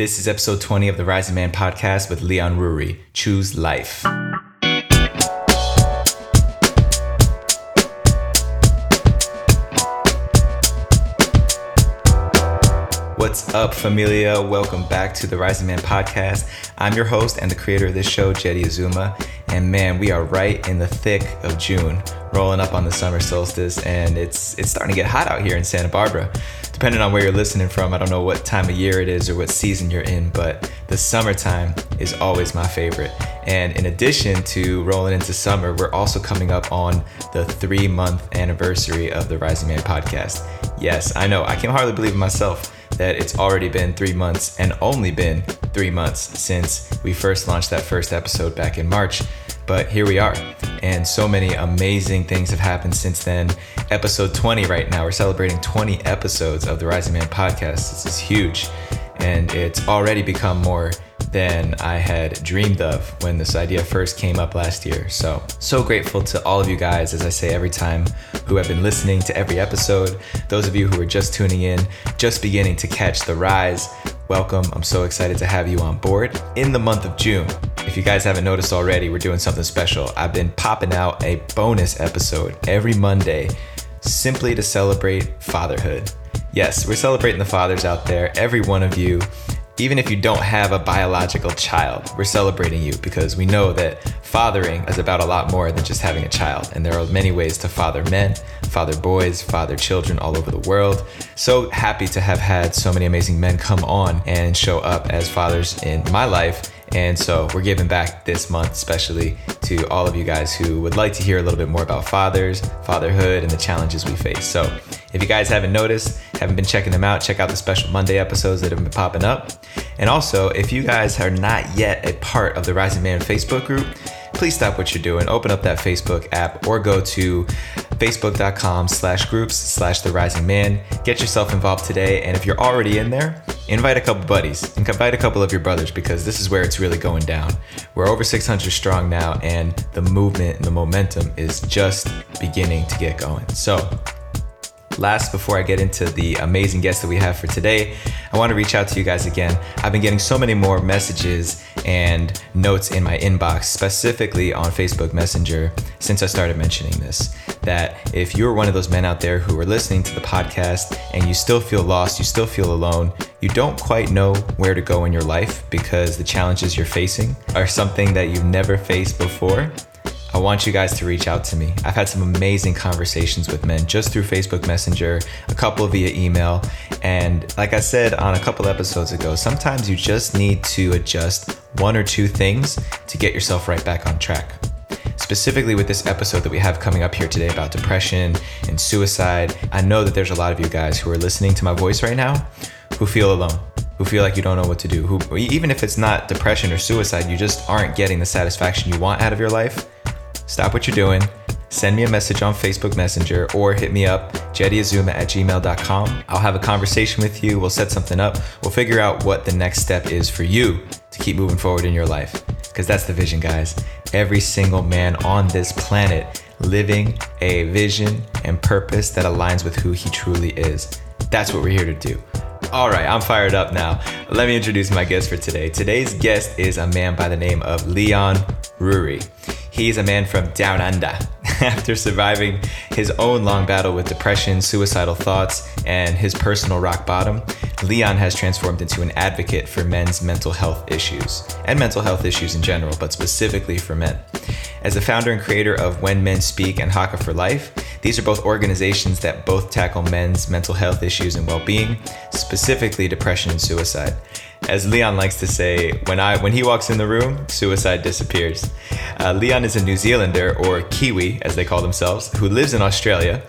This is episode 20 of the Rising Man podcast with Leon Ruri. Choose life. What's up, familia? Welcome back to the Rising Man podcast. I'm your host and the creator of this show, Jeddy Azuma. And man, we are right in the thick of June, rolling up on the summer solstice, and it's it's starting to get hot out here in Santa Barbara. Depending on where you're listening from, I don't know what time of year it is or what season you're in, but the summertime is always my favorite. And in addition to rolling into summer, we're also coming up on the three month anniversary of the Rising Man podcast. Yes, I know, I can hardly believe it myself that it's already been three months and only been three months since we first launched that first episode back in March. But here we are. And so many amazing things have happened since then. Episode 20 right now, we're celebrating 20 episodes of the Rising Man podcast. This is huge. And it's already become more than I had dreamed of when this idea first came up last year. So, so grateful to all of you guys, as I say every time, who have been listening to every episode. Those of you who are just tuning in, just beginning to catch the rise, welcome. I'm so excited to have you on board. In the month of June, if you guys haven't noticed already, we're doing something special. I've been popping out a bonus episode every Monday simply to celebrate fatherhood. Yes, we're celebrating the fathers out there, every one of you even if you don't have a biological child, we're celebrating you because we know that fathering is about a lot more than just having a child. And there are many ways to father men, father boys, father children all over the world. So happy to have had so many amazing men come on and show up as fathers in my life and so we're giving back this month, especially to all of you guys who would like to hear a little bit more about fathers, fatherhood, and the challenges we face. So if you guys haven't noticed, haven't been checking them out, check out the special Monday episodes that have been popping up. And also, if you guys are not yet a part of the Rising Man Facebook group, please stop what you're doing. Open up that Facebook app or go to facebook.com slash groups slash the rising man. Get yourself involved today. And if you're already in there, invite a couple buddies, And invite a couple of your brothers because this is where it's really going down. We're over 600 strong now, and the movement and the momentum is just beginning to get going. So, last, before I get into the amazing guests that we have for today, I want to reach out to you guys again. I've been getting so many more messages and notes in my inbox, specifically on Facebook Messenger, since I started mentioning this. That if you're one of those men out there who are listening to the podcast and you still feel lost, you still feel alone, you don't quite know where to go in your life because the challenges you're facing are something that you've never faced before, I want you guys to reach out to me. I've had some amazing conversations with men just through Facebook Messenger, a couple via email. And like I said on a couple episodes ago, sometimes you just need to adjust one or two things to get yourself right back on track. Specifically, with this episode that we have coming up here today about depression and suicide, I know that there's a lot of you guys who are listening to my voice right now who feel alone who feel like you don't know what to do who even if it's not depression or suicide you just aren't getting the satisfaction you want out of your life stop what you're doing, send me a message on Facebook Messenger or hit me up, jeddyazuma at gmail.com. I'll have a conversation with you. We'll set something up. We'll figure out what the next step is for you to keep moving forward in your life. Because that's the vision, guys. Every single man on this planet living a vision and purpose that aligns with who he truly is. That's what we're here to do. All right, I'm fired up now. Let me introduce my guest for today. Today's guest is a man by the name of Leon Ruri. He's a man from down under. After surviving his own long battle with depression, suicidal thoughts, and his personal rock bottom, Leon has transformed into an advocate for men's mental health issues and mental health issues in general, but specifically for men. As the founder and creator of When Men Speak and Haka for Life, these are both organizations that both tackle men's mental health issues and well being, specifically depression and suicide as Leon likes to say, when I when he walks in the room, suicide disappears. Uh, Leon is a New Zealander or Kiwi, as they call themselves, who lives in Australia,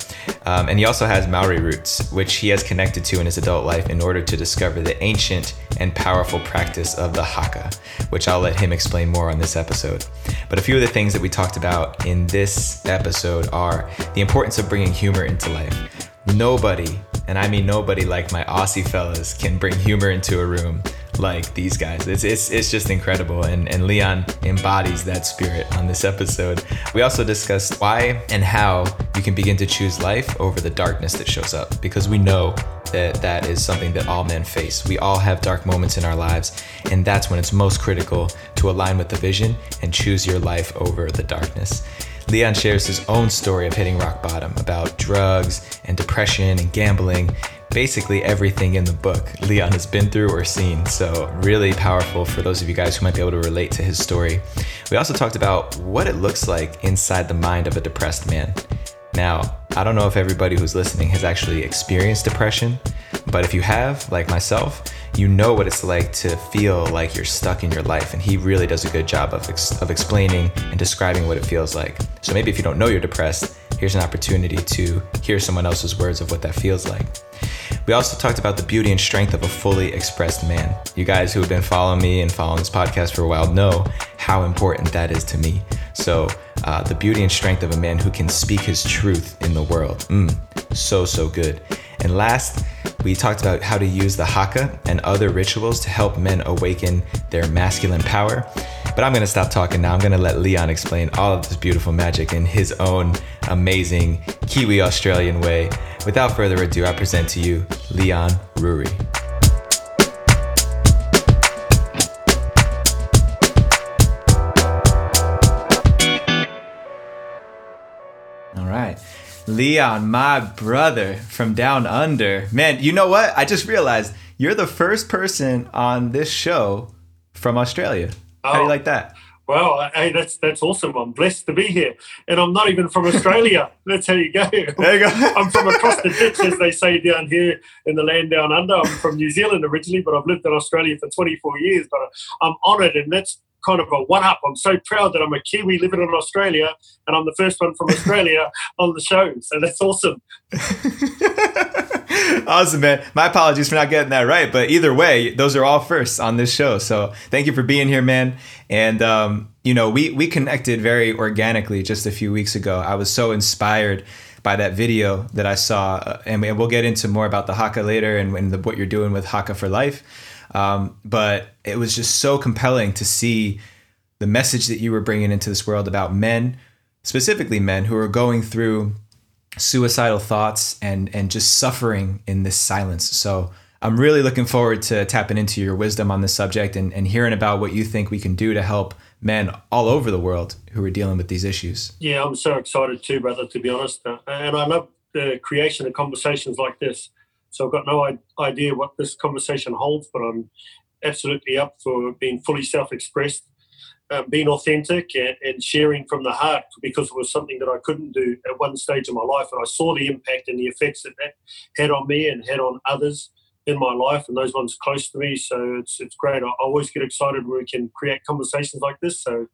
um, and he also has Maori roots, which he has connected to in his adult life in order to discover the ancient and powerful practice of the haka, which I'll let him explain more on this episode. But a few of the things that we talked about in this episode are the importance of bringing humor into life. Nobody, and I mean nobody like my Aussie fellas, can bring humor into a room like these guys. It's, it's, it's just incredible. And, and Leon embodies that spirit on this episode. We also discussed why and how you can begin to choose life over the darkness that shows up because we know that that is something that all men face. We all have dark moments in our lives, and that's when it's most critical to align with the vision and choose your life over the darkness. Leon shares his own story of hitting rock bottom about drugs and depression and gambling basically everything in the book Leon has been through or seen. So, really powerful for those of you guys who might be able to relate to his story. We also talked about what it looks like inside the mind of a depressed man. Now, I don't know if everybody who's listening has actually experienced depression, but if you have, like myself, you know what it's like to feel like you're stuck in your life. And he really does a good job of, ex- of explaining and describing what it feels like. So maybe if you don't know you're depressed, here's an opportunity to hear someone else's words of what that feels like. We also talked about the beauty and strength of a fully expressed man. You guys who have been following me and following this podcast for a while know how important that is to me. So, uh, the beauty and strength of a man who can speak his truth in the world. Mm, so, so good. And last, we talked about how to use the haka and other rituals to help men awaken their masculine power. But I'm gonna stop talking now. I'm gonna let Leon explain all of this beautiful magic in his own amazing Kiwi Australian way. Without further ado, I present to you Leon Ruri. All right. Leon, my brother from down under. Man, you know what? I just realized you're the first person on this show from Australia. How do you oh. like that? Well, uh, hey, that's that's awesome. I'm blessed to be here, and I'm not even from Australia. that's how you go. There you go. I'm from across the ditch, as they say down here in the land down under. I'm from New Zealand originally, but I've lived in Australia for 24 years. But uh, I'm honoured, and that's kind of a one up. I'm so proud that I'm a Kiwi living in Australia and I'm the first one from Australia on the show. So that's awesome. awesome, man. My apologies for not getting that right, but either way, those are all firsts on this show. So thank you for being here, man. And um, you know, we we connected very organically just a few weeks ago. I was so inspired by that video that I saw, uh, and we'll get into more about the Haka later and, and the, what you're doing with Haka for Life. Um, but it was just so compelling to see the message that you were bringing into this world about men, specifically men who are going through suicidal thoughts and and just suffering in this silence. So I'm really looking forward to tapping into your wisdom on this subject and, and hearing about what you think we can do to help men all over the world who are dealing with these issues. Yeah, I'm so excited too, brother, to be honest. Uh, and I love the creation of conversations like this. So I've got no idea what this conversation holds, but I'm absolutely up for being fully self-expressed, um, being authentic, and, and, sharing from the heart because it was something that I couldn't do at one stage of my life, and I saw the impact and the effects that that had on me and had on others in my life and those ones close to me. So it's it's great. I always get excited when we can create conversations like this. So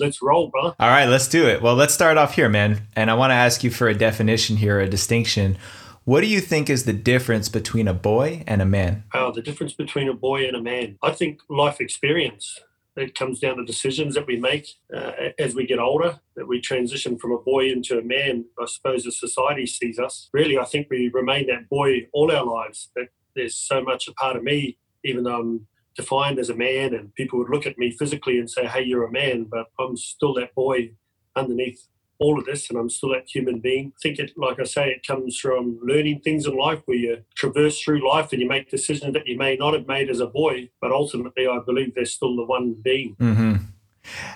let's roll, brother. All right, let's do it. Well, let's start off here, man. And I want to ask you for a definition here, a distinction what do you think is the difference between a boy and a man? Oh, the difference between a boy and a man. I think life experience. It comes down to decisions that we make uh, as we get older, that we transition from a boy into a man. I suppose as society sees us, really, I think we remain that boy all our lives. That there's so much a part of me, even though I'm defined as a man, and people would look at me physically and say, "Hey, you're a man," but I'm still that boy underneath all of this and I'm still that human being. I think it, like I say, it comes from learning things in life where you traverse through life and you make decisions that you may not have made as a boy, but ultimately I believe they're still the one being. Mm-hmm.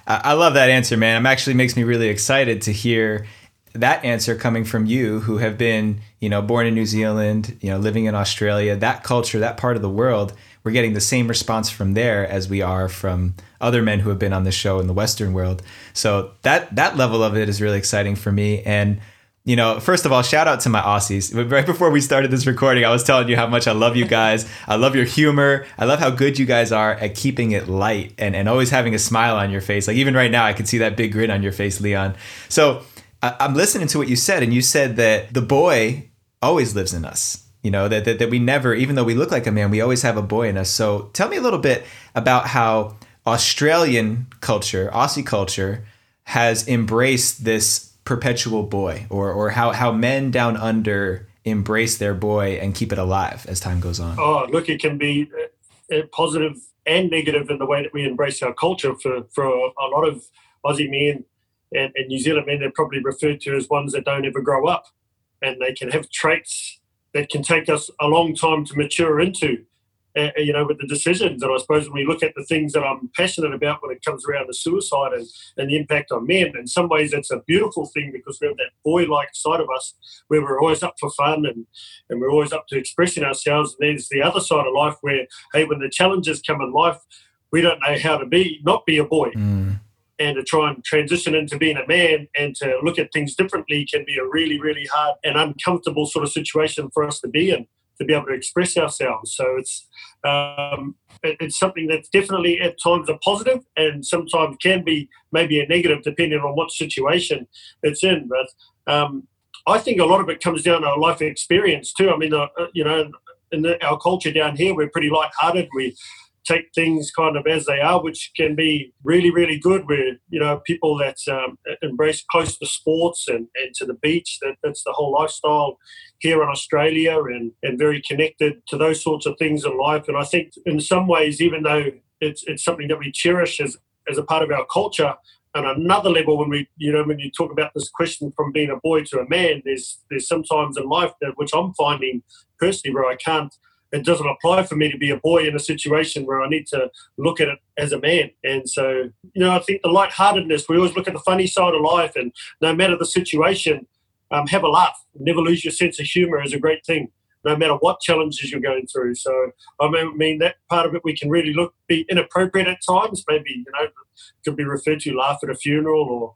I love that answer, man. It actually makes me really excited to hear that answer coming from you who have been, you know, born in New Zealand, you know, living in Australia, that culture, that part of the world we're getting the same response from there as we are from other men who have been on the show in the Western world. So that that level of it is really exciting for me. And you know, first of all, shout out to my Aussies. Right before we started this recording, I was telling you how much I love you guys. I love your humor. I love how good you guys are at keeping it light and, and always having a smile on your face. Like even right now, I can see that big grin on your face, Leon. So I'm listening to what you said, and you said that the boy always lives in us you know that, that that we never even though we look like a man we always have a boy in us so tell me a little bit about how australian culture aussie culture has embraced this perpetual boy or or how how men down under embrace their boy and keep it alive as time goes on oh look it can be uh, uh, positive and negative in the way that we embrace our culture for, for a lot of Aussie men and, and New Zealand men, they're probably referred to as ones that don't ever grow up. And they can have traits that can take us a long time to mature into uh, you know, with the decisions. And I suppose when we look at the things that I'm passionate about when it comes around to suicide and, and the impact on men, in some ways it's a beautiful thing because we have that boy-like side of us where we're always up for fun and, and we're always up to expressing ourselves. And there's the other side of life where, hey, when the challenges come in life, we don't know how to be, not be a boy. Mm and to try and transition into being a man and to look at things differently can be a really, really hard and uncomfortable sort of situation for us to be in to be able to express ourselves. So it's um, it, it's something that's definitely at times a positive and sometimes can be maybe a negative depending on what situation it's in. But um, I think a lot of it comes down to our life experience too. I mean, uh, you know, in the, our culture down here, we're pretty light-hearted. We take things kind of as they are, which can be really, really good. We're, you know, people that um, embrace close to sports and, and to the beach. That, that's the whole lifestyle here in Australia and, and very connected to those sorts of things in life. And I think in some ways, even though it's, it's something that we cherish as, as a part of our culture, on another level when we you know when you talk about this question from being a boy to a man there's there's sometimes in life that which i'm finding personally where i can't it doesn't apply for me to be a boy in a situation where I need to look at it as a man. And so, you know, I think the lightheartedness, we always look at the funny side of life, and no matter the situation, um, have a laugh. Never lose your sense of humor is a great thing, no matter what challenges you're going through. So, I mean, that part of it we can really look be inappropriate at times. Maybe you know, could be referred to laugh at a funeral or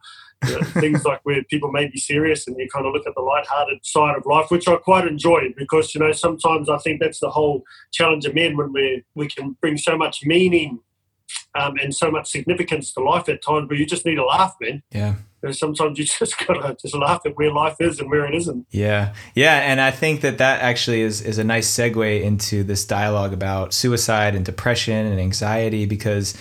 things like where people may be serious and you kind of look at the light-hearted side of life, which I quite enjoy because you know sometimes I think that's the whole challenge of men when we we can bring so much meaning um, and so much significance to life at times, but you just need to laugh, man. Yeah. sometimes you just gotta just laugh at where life is and where it isn't. Yeah, yeah, and I think that that actually is is a nice segue into this dialogue about suicide and depression and anxiety because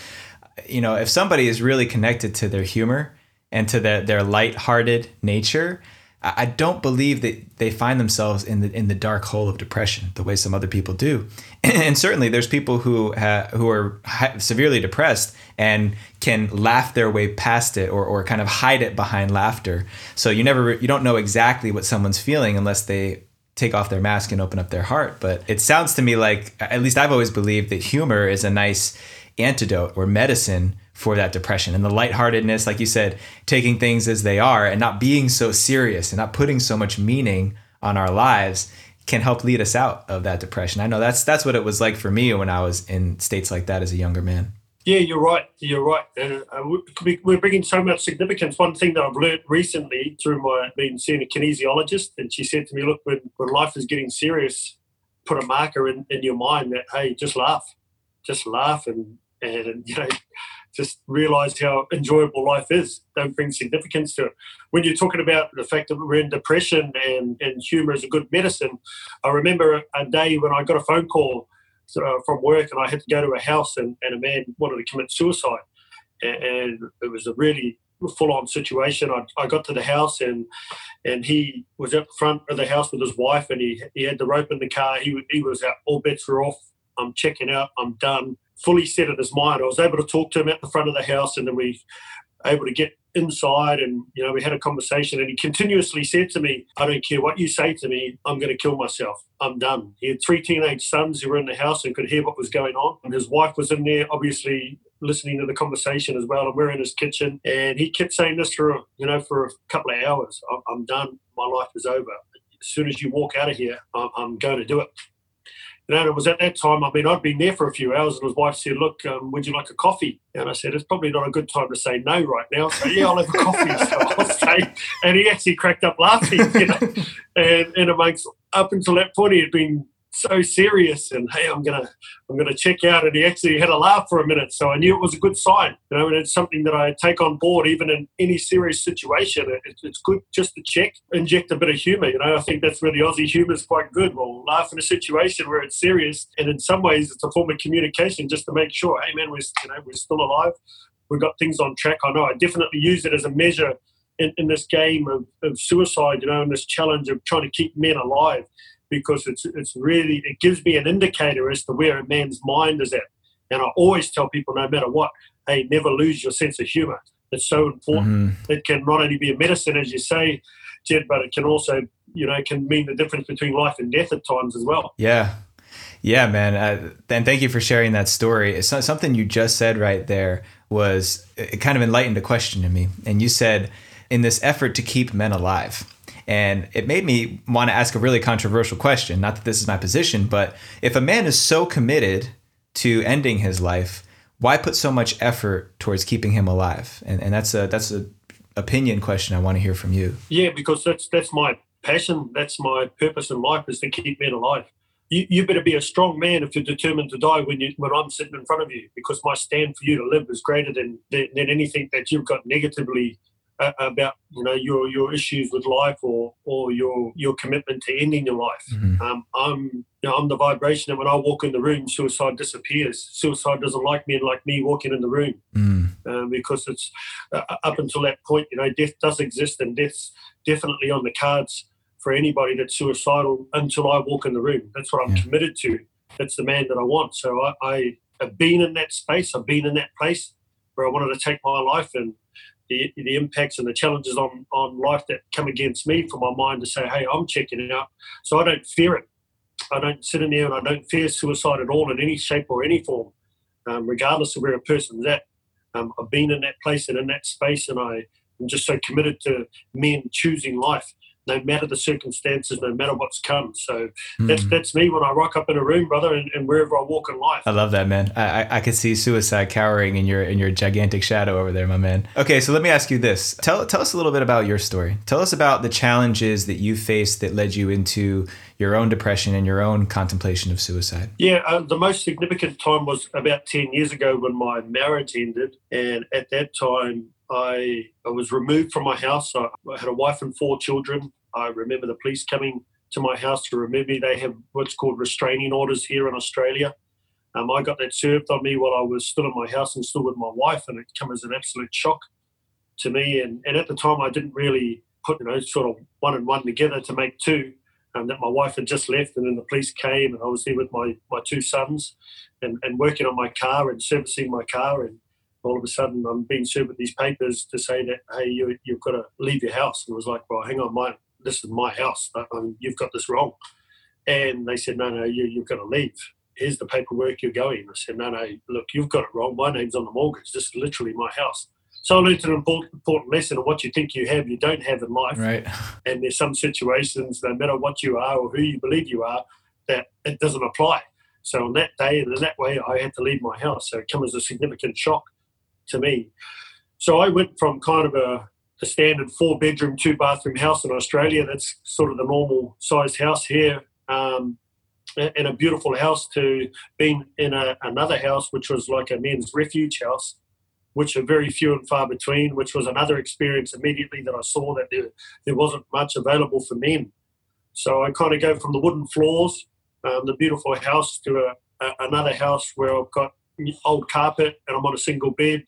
you know if somebody is really connected to their humor and to the, their light-hearted nature, I don't believe that they find themselves in the in the dark hole of depression the way some other people do. And certainly, there's people who who are severely depressed and can laugh their way past it, or, or kind of hide it behind laughter. So you never you don't know exactly what someone's feeling unless they take off their mask and open up their heart. But it sounds to me like at least I've always believed that humor is a nice antidote or medicine for that depression and the lightheartedness, like you said, taking things as they are and not being so serious and not putting so much meaning on our lives can help lead us out of that depression. I know that's that's what it was like for me when I was in states like that as a younger man. Yeah, you're right. You're right. And uh, we're bringing so much significance. One thing that I've learned recently through my being seeing a kinesiologist, and she said to me, "Look, when, when life is getting serious, put a marker in, in your mind that hey, just laugh, just laugh, and and you know, just realize how enjoyable life is. Don't bring significance to it. When you're talking about the fact that we're in depression and, and humor is a good medicine, I remember a day when I got a phone call uh, from work and I had to go to a house and, and a man wanted to commit suicide. And, it was a really full on situation. I, I got to the house and and he was at the front of the house with his wife and he, he had the rope in the car. He, he was out, all bets were off. I'm checking out, I'm done fully set in his mind. I was able to talk to him at the front of the house, and then we able to get inside and you know we had a conversation and he continuously said to me i don't care what you say to me i'm going to kill myself. I'm done. He had three teenage sons who were in the house and could hear what was going on. And his wife was in there obviously listening to the conversation as well and we're in his kitchen. And he kept saying this for you know for a couple of hours i'm done. My life is over. As soon as you walk out of here i'm going to do it and it was at that time, I mean, I'd been there for a few hours, and his wife said, Look, um, would you like a coffee? And I said, It's probably not a good time to say no right now. So, yeah, I'll have a coffee. So I'll stay. And he actually cracked up laughing, you know. And, and amongst, up until that point, he had been so serious and hey i'm gonna i'm gonna check out. And he actually had a laugh for a minute so i knew it was a good sign you know and it's something that i take on board even in any serious situation. It, it's good just to check inject a bit of humor you know. I think that's where the aussie humor is quite good. We'll laugh in a situation where it's serious and in some ways it's a form of communication just to make sure hey man we're you know we're still alive. We've got things on track. I know i definitely use it as a measure in, in this game of, of suicide you know and this challenge of trying to keep men alive because it's it's really it gives me an indicator as to where a man's mind is at And I always tell people, no matter what, hey, never lose your sense of humor. It's so important. Mm-hmm. It can not only be a medicine, as you say, Jed, but it can also, you know, can mean the difference between life and death at times as well. Yeah. Yeah, man. Uh, and thank you for sharing that story. It's something you just said right there was it kind of enlightened a question to me. And you said, in this effort to keep men alive, and it made me want to ask a really controversial question. Not that this is my position, but if a man is so committed to ending his life, why put so much effort towards keeping him alive? And, and that's a that's a opinion question I want to hear from you. Yeah, because that's that's my passion. That's my purpose in life is to keep men alive. You, you better be a strong man if you're determined to die when you when I'm sitting in front of you, because my stand for you to live is greater than than, than anything that you've got negatively about you know your your issues with life or or your your commitment to ending your life. Mm-hmm. Um, I'm you know I'm the vibration that when I walk in the room, suicide disappears. Suicide doesn't like me and like me walking in the room mm. um, because it's uh, up until that point, you know, death does exist and death's definitely on the cards for anybody that's suicidal until I walk in the room. That's what I'm yeah. committed to. That's the man that I want. So I, I have been in that space. I've been in that place where I wanted to take my life and the, the impacts and the challenges on, on life that come against me for my mind to say, hey, I'm checking out. So I don't fear it. I don't sit in there and I don't fear suicide at all in any shape or any form, um, regardless of where a person's at. Um, I've been in that place and in that space, and I am just so committed to men choosing life no matter the circumstances, no matter what's come. So mm. that's that's me when I rock up in a room, brother, and, and, wherever I walk in life. I love that, man. I, I, I could see suicide cowering in your in your gigantic shadow over there, my man. Okay, so let me ask you this: tell tell us a little bit about your story. Tell us about the challenges that you faced that led you into your own depression and your own contemplation of suicide. Yeah, uh, the most significant time was about ten years ago when my marriage ended, and at that time I, I was removed from my house. I, I had a wife and four children. I remember the police coming to my house to remove me. They have what's called restraining orders here in Australia. Um, I got that served on me while I was still in my house and still with my wife, and it came as an absolute shock to me. And, and at the time, I didn't really put you know sort of one and one together to make two. Um, that my wife had just left, and then the police came, and I was there with my my two sons, and, and working on my car and servicing my car, and all of a sudden I'm being served with these papers to say that hey you, you've got to leave your house and it was like well hang on my this is my house um, you've got this wrong. And they said no no you, you've got to leave. Here's the paperwork you're going. I said no no look you've got it wrong. My name's on the mortgage. This is literally my house. So I learned an important, important lesson of what you think you have you don't have in life. Right. And there's some situations no matter what you are or who you believe you are that it doesn't apply. So on that day and in that way, I had to leave my house. So it came as a significant shock to me. So I went from kind of a, a standard four bedroom, two bathroom house in Australia. That's sort of the normal sized house here. Um, in a beautiful house to being in a, another house which was like a men's refuge house which are very few and far between which was another experience immediately that i saw that there, there wasn't much available for men so i kind of go from the wooden floors um, the beautiful house to a, a, another house where i've got old carpet and i'm on a single bed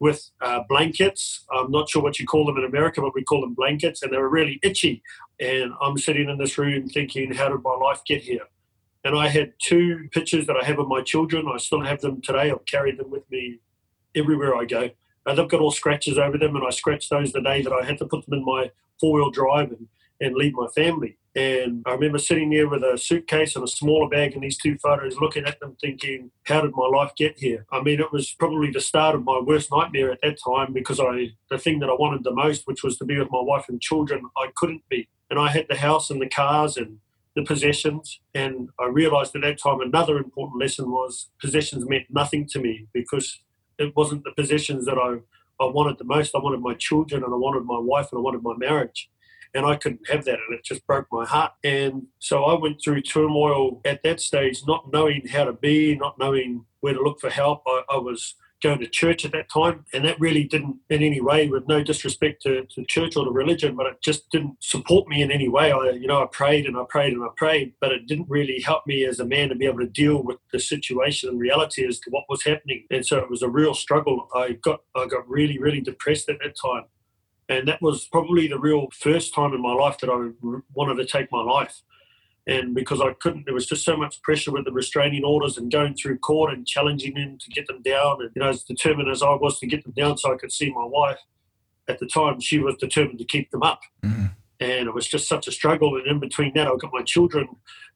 with uh, blankets. I'm not sure what you call them in America, but we call them blankets, and they were really itchy. And I'm sitting in this room thinking, how did my life get here? And I had two pictures that I have of my children. I still have them today. I've carried them with me everywhere I go. And they've got all scratches over them, and I scratched those the day that I had to put them in my four wheel drive and, and leave my family. And I remember sitting there with a suitcase and a smaller bag and these two photos, looking at them thinking, how did my life get here? I mean, it was probably the start of my worst nightmare at that time because I, the thing that I wanted the most, which was to be with my wife and children, I couldn't be. And I had the house and the cars and the possessions. And I realized at that time another important lesson was possessions meant nothing to me because it wasn't the possessions that I, I wanted the most. I wanted my children and I wanted my wife and I wanted my marriage and I couldn't have that, and it just broke my heart. And so I went through turmoil at that stage, not knowing how to be, not knowing where to look for help. I, I was going to church at that time, and that really didn't, in any way, with no disrespect to, to church or to religion, but it just didn't support me in any way. I, you know, I prayed and I prayed and I prayed, but it didn't really help me as a man to be able to deal with the situation and reality as to what was happening. And so it was a real struggle. I got, I got really, really depressed at that time. And that was probably the real first time in my life that I wanted to take my life. And because I couldn't, there was just so much pressure with the restraining orders and going through court and challenging them to get them down. And, you know, as determined as I was to get them down so I could see my wife, at the time she was determined to keep them up. Mm-hmm. And it was just such a struggle. And in between that, I got my children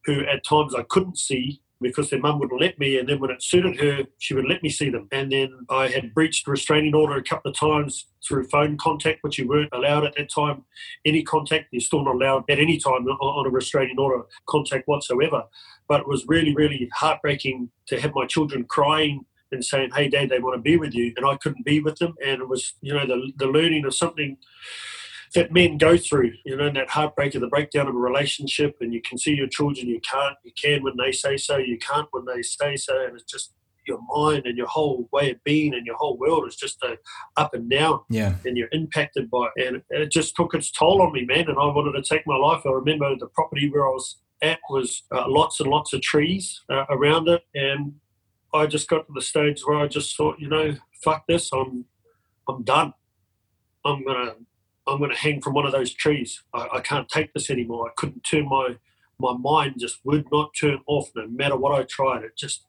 who at times I couldn't see because their mum wouldn't let me. And then when it suited her, she would let me see them. And then I had breached restraining order a couple of times through phone contact, which you weren't allowed at that time. Any contact, you're still not allowed at any time on a restraining order contact whatsoever. But it was really, really heartbreaking to have my children crying and saying, "Hey, Dad, they want to be with you," and I couldn't be with them. And it was, you know, the the learning of something that men go through, you know, that heartbreak of the breakdown of a relationship, and you can see your children, you can't, you can when they say so, you can't when they say so, and it's just your mind and your whole way of being and your whole world is just a up and down. Yeah. And you're impacted by it. And it just took its toll on me, man. And I wanted to take my life. I remember the property where I was at was uh, lots and lots of trees uh, around it. And I just got to the stage where I just thought, you know, fuck this. I'm, I'm done. I'm gonna I'm going to hang from one of those trees. I, I, can't take this anymore. I couldn't turn my my mind just would not turn off no matter what I tried. It just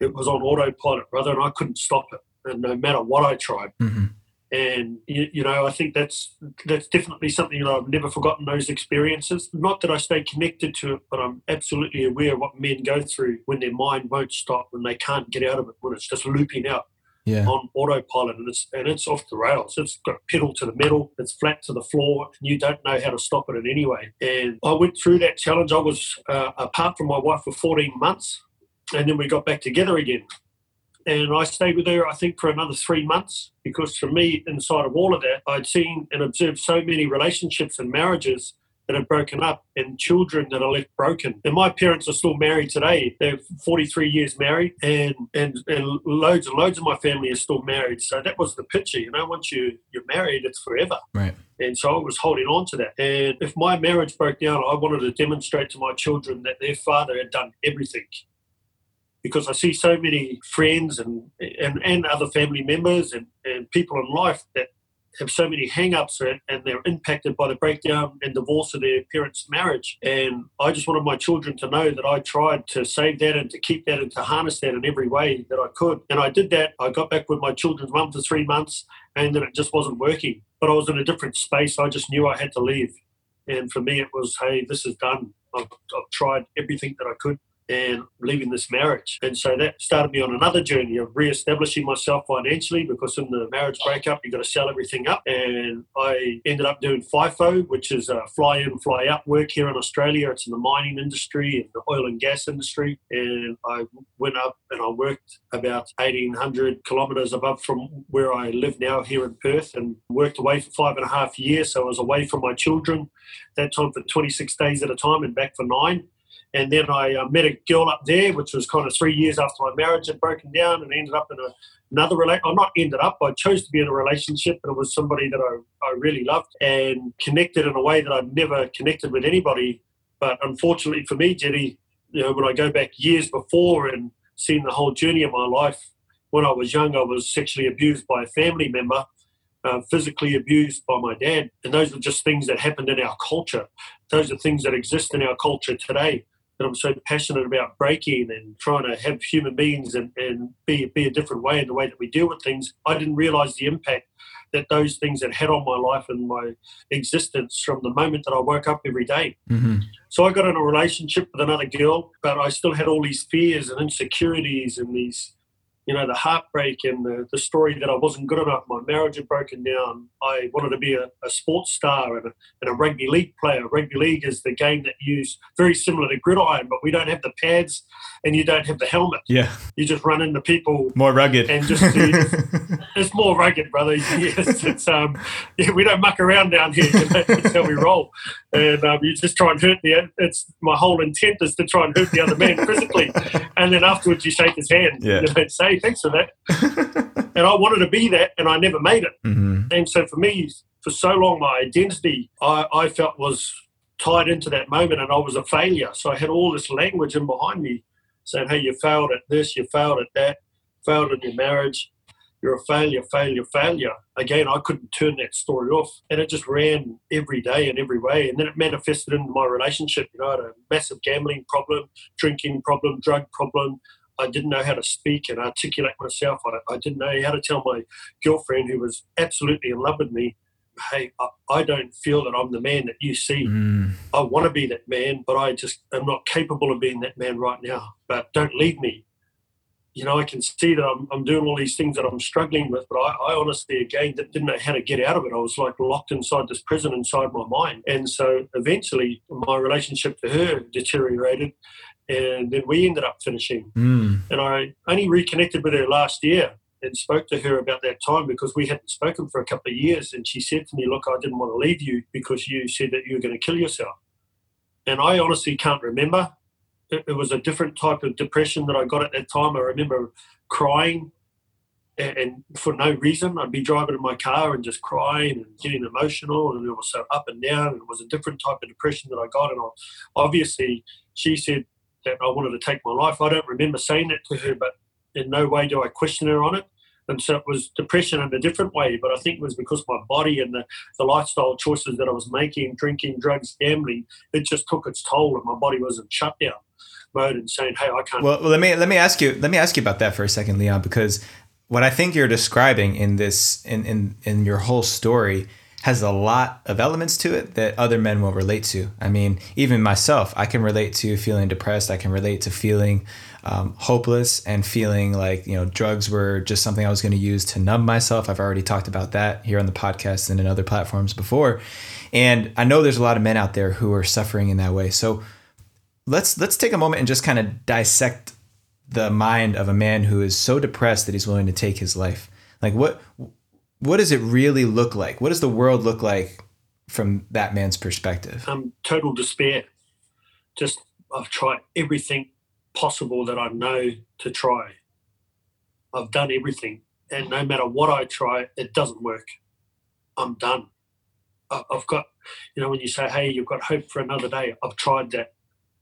it was on autopilot, brother, and I couldn't stop it. And no matter what I tried. Mm-hmm. And you, you, know, I think that's that's definitely something that I've never forgotten those experiences. Not that I stay connected to it, but I'm absolutely aware of what men go through when their mind won't stop, when they can't get out of it, when it's just looping out yeah. on autopilot and it's and it's off the rails. It's got pedal to the metal, it's flat to the floor, and you don't know how to stop it in any way. And I went through that challenge. I was uh, apart from my wife for 14 months, and then we got back together again. And I stayed with her, I think, for another three months because for me, inside of all of that, I'd seen and observed so many relationships and marriages that have broken up and children that are left broken. And my parents are still married today. They're 43 years married, and and and loads and loads of my family are still married. So that was the picture, you know. Once you you're married, it's forever. Right. And so I was holding on to that. And if my marriage broke down, I wanted to demonstrate to my children that their father had done everything because I see so many friends and and, and other family members and, and people in life that have so many hang-ups and they're impacted by the breakdown and divorce of their parents' marriage. And I just wanted my children to know that I tried to save that and to keep that and to harness that in every way that I could. And I did that. I got back with my children's mum for three months and then it just wasn't working. But I was in a different space. I just knew I had to leave. And for me, it was, hey, this is done. I've, I've tried everything that I could and leaving this marriage. And so that started me on another journey of re-establishing myself financially because in the marriage breakup, you've got to sell everything up. And I ended up doing FIFO, which is a fly in, fly out work here in Australia. It's in the mining industry and the oil and gas industry. And I went up and I worked about 1,800 kilometres above from where I live now here in Perth and worked away for five and a half years. So I was away from my children that time for 26 days at a time and back for nine. And then I uh, met a girl up there, which was kind of three years after my marriage had broken down, and ended up in a, another relationship. I'm not ended up. I chose to be in a relationship, and it was somebody that I, I really loved and connected in a way that I'd never connected with anybody. But unfortunately for me, Jeddy, you know, when I go back years before and seen the whole journey of my life, when I was young, I was sexually abused by a family member. Uh, physically abused by my dad. And those are just things that happened in our culture. Those are things that exist in our culture today that I'm so passionate about breaking and trying to have human beings and, and be, be a different way in the way that we deal with things, I didn't realize the impact that those things had had on my life and my existence from the moment that I woke up every day. Mm-hmm. So I got in a relationship with another girl, but I still had all these fears and insecurities and these you know, the heartbreak and the, the story that I wasn't good enough. My marriage had broken down. I wanted to be a, a sports star and a, and a, rugby league player. Rugby league is the game that you use very similar to gridiron, but we don't have the pads and you don't have the helmet. Yeah. You just run into people. More rugged. And just it's more rugged, brother. Yes, it's um, yeah, we don't muck around down here. You know? That's how we roll. And um, you just try and hurt the. It's my whole intent is to try and hurt the other man physically, and then afterwards you shake his hand. Yeah. You know, say thanks for that. and I wanted to be that, and I never made it. Mm-hmm. And so for me, for so long, my identity I, I felt was tied into that moment, and I was a failure. So I had all this language in behind me saying, "Hey, you failed at this, you failed at that, failed in your marriage." you're a failure, failure, failure. Again, I couldn't turn that story off. And it just ran every day in every way. And then it manifested in my relationship. You know, I had a massive gambling problem, drinking problem, drug problem. I didn't know how to speak and articulate myself. I, I didn't know how to tell my girlfriend, who was absolutely in love with me, hey, I, I don't feel that I'm the man that you see. Mm. I want to be that man, but I just am not capable of being that man right now. But don't leave me you know, I can see that I'm, I'm doing all these things that I'm struggling with, but I, I, honestly, again, didn't know how to get out of it. I was like locked inside this prison inside my mind. And so eventually my relationship to her deteriorated. And then we ended up finishing. Mm. And I only reconnected with her last year and spoke to her about that time because we hadn't spoken for a couple of years. And she said to me, Look, I didn't want to leave you because you said that you were going to kill yourself. And I honestly can't remember it, it, was a different type of depression that I got at that time. I remember crying and, and, for no reason. I'd be driving in my car and just crying and getting emotional, and it was so up and down. And it was a different type of depression that I got. And I, obviously, she said that I wanted to take my life. I don't remember saying that to her, but in no way do I question her on it. And so it was depression in a different way, but I think it was because my body and the, the lifestyle choices that I was making, drinking, drugs, gambling, it just took its toll and my body was in shutdown mode and saying, "Hey, I can't." Well, let me let me ask you let me ask you about that for a second, Leon, because what I think you're describing in this in in in your whole story has a lot of elements to it that other men will relate to. I mean, even myself, I can relate to feeling depressed. I can relate to feeling um, hopeless and feeling like you know drugs were just something I was going to use to numb myself. I've already talked about that here on the podcast and in other platforms before, and I know there's a lot of men out there who are suffering in that way. So let's let's take a moment and just kind of dissect the mind of a man who is so depressed that he's willing to take his life. Like what what does it really look like? What does the world look like from that man's perspective? Um, total despair. Just I've tried everything possible that I know to try. I've done everything, and no matter what I try, it doesn't work. I'm done. I've got, you know, when you say, "Hey, you've got hope for another day," I've tried that.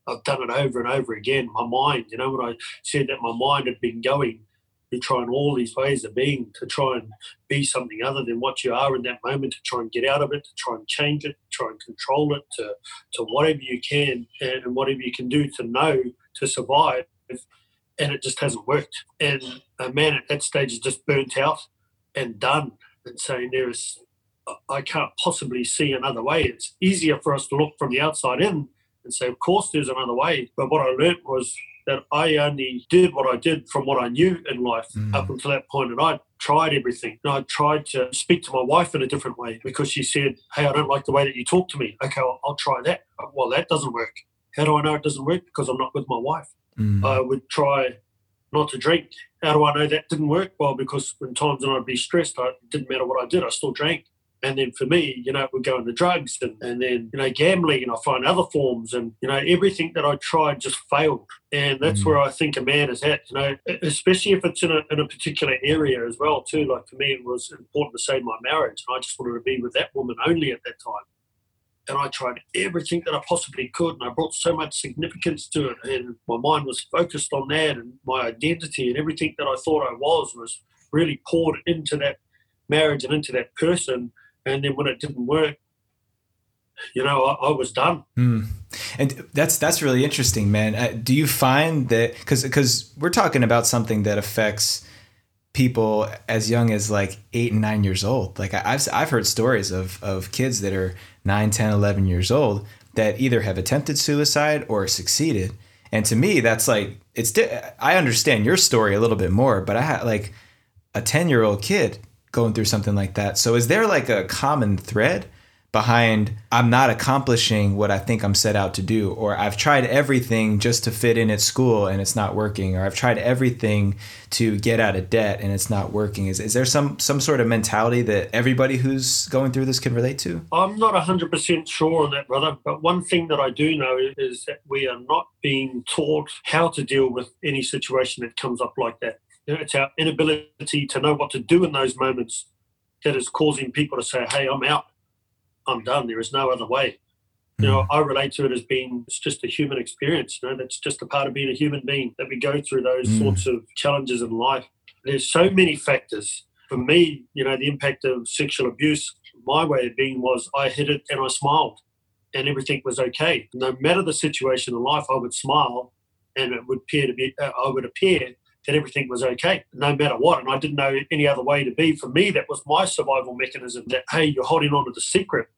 I've done it over and over again. My mind, you know, when I said that my mind had been going to trying all these ways of being to try and be something other than what you are in that moment, to try and get out of it, to try and change it, to try and control it, to, to whatever you can and, and whatever you can do to know to survive. And it just hasn't worked. And a man at that stage is just burnt out and done and saying there is I can't possibly see another way. It's easier for us to look from the outside in and say, of course, there's another way. But what I learned was that I only did what I did from what I knew in life mm. up until that point, and I tried everything. And I tried to speak to my wife in a different way because she said, "Hey, I don't like the way that you talk to me." Okay, I'll, I'll try that. Well, that doesn't work. How do I know it doesn't work? Because I'm not with my wife. Mm. I would try not to drink. How do I know that didn't work? Well, because in times when I'd be stressed, I, it didn't matter what I did, I still drank. And then for me, you know, it would go into drugs and, and then, you know, gambling and I find other forms and, you know, everything that I tried just failed. And that's mm. where I think a man is at, you know, especially if it's in a, in a particular area as well, too. Like for me, it was important to save my marriage. And I just wanted to be with that woman only at that time. And I tried everything that I possibly could. And I brought so much significance to it. And my mind was focused on that and my identity and everything that I thought I was was really poured into that marriage and into that person and then when it didn't work, you know, I, I was done. Mm. And that's that's really interesting, man. Uh, do you find that because because we're talking about something that affects people as young as like eight and nine years old. Like I've I've heard stories of of kids that are 9, 10, 11 years old that either have attempted suicide or succeeded. And to me, that's like it's. I understand your story a little bit more, but I had like a ten year old kid going through something like that. So is there like a common thread behind I'm not accomplishing what I think I'm set out to do or I've tried everything just to fit in at school and it's not working or I've tried everything to get out of debt and it's not working. Is is there some some sort of mentality that everybody who's going through this can relate to? I'm not 100% sure on that brother, but one thing that I do know is that we are not being taught how to deal with any situation that comes up like that. It's our inability to know what to do in those moments that is causing people to say, "Hey, I'm out. I'm done. There is no other way." You know, hmm. I relate to it as being it's just a human experience. You know, that's just a part of being a human being that we go through those mm. sorts of challenges in life. There's so many factors for me, you know, the impact of sexual abuse, my way of being was I hit it and I smiled and everything was okay. No matter the situation in life, I would smile and it would appear to be, uh, I would appear that everything was okay, no matter what. And I didn't know any other way to be. For me, that was my survival mechanism that, hey, you're holding on to the secret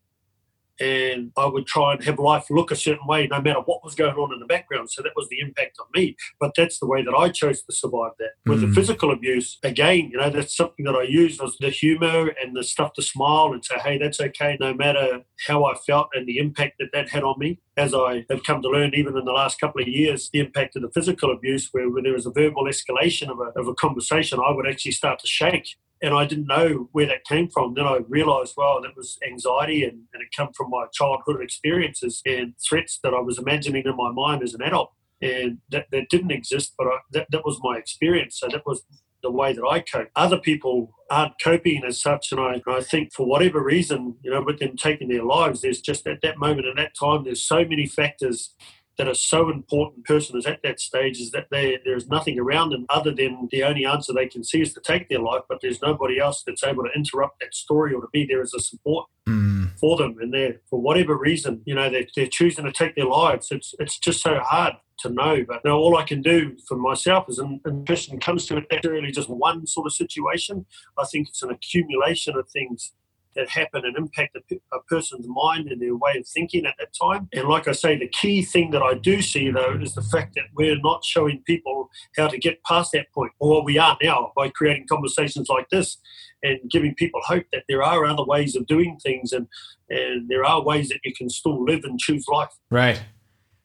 and I would try and have life look a certain way no matter what was going on in the background. So that was the impact on me. But that's the way that I chose to survive that. With mm. the physical abuse, again, you know, that's something that I used was the humor and the stuff to smile and say, hey, that's okay, no matter how I felt and the impact that that had on me. As I have come to learn, even in the last couple of years, the impact of the physical abuse, where when there was a verbal escalation of a, of a conversation, I would actually start to shake and I didn't know where that came from. Then I realised, well, that was anxiety, and, and it came from my childhood experiences and threats that I was imagining in my mind as an adult, and that, that didn't exist, but I, that that was my experience. So that was the way that I cope. Other people aren't coping as such, and I, I think for whatever reason, you know, with them taking their lives, there's just at that moment at that time, there's so many factors that are so important person is at that stage is that they, there's nothing around them other than the only answer they can see is to take their life, but there's nobody else that's able to interrupt that story or to be there as a support mm. for them. And they're, for whatever reason, you know, they're, they're choosing to take their lives. It's, it's just so hard to know. But you know, all I can do for myself is, and, and person comes to it, that's really just one sort of situation. I think it's an accumulation of things that happen and impact a, person's mind and their way of thinking at that time. And like I say, the key thing that I do see though is the fact that we're not showing people how to get past that point, or we are now by creating conversations like this and giving people hope that there are other ways of doing things and and there are ways that you can still live and choose life. Right.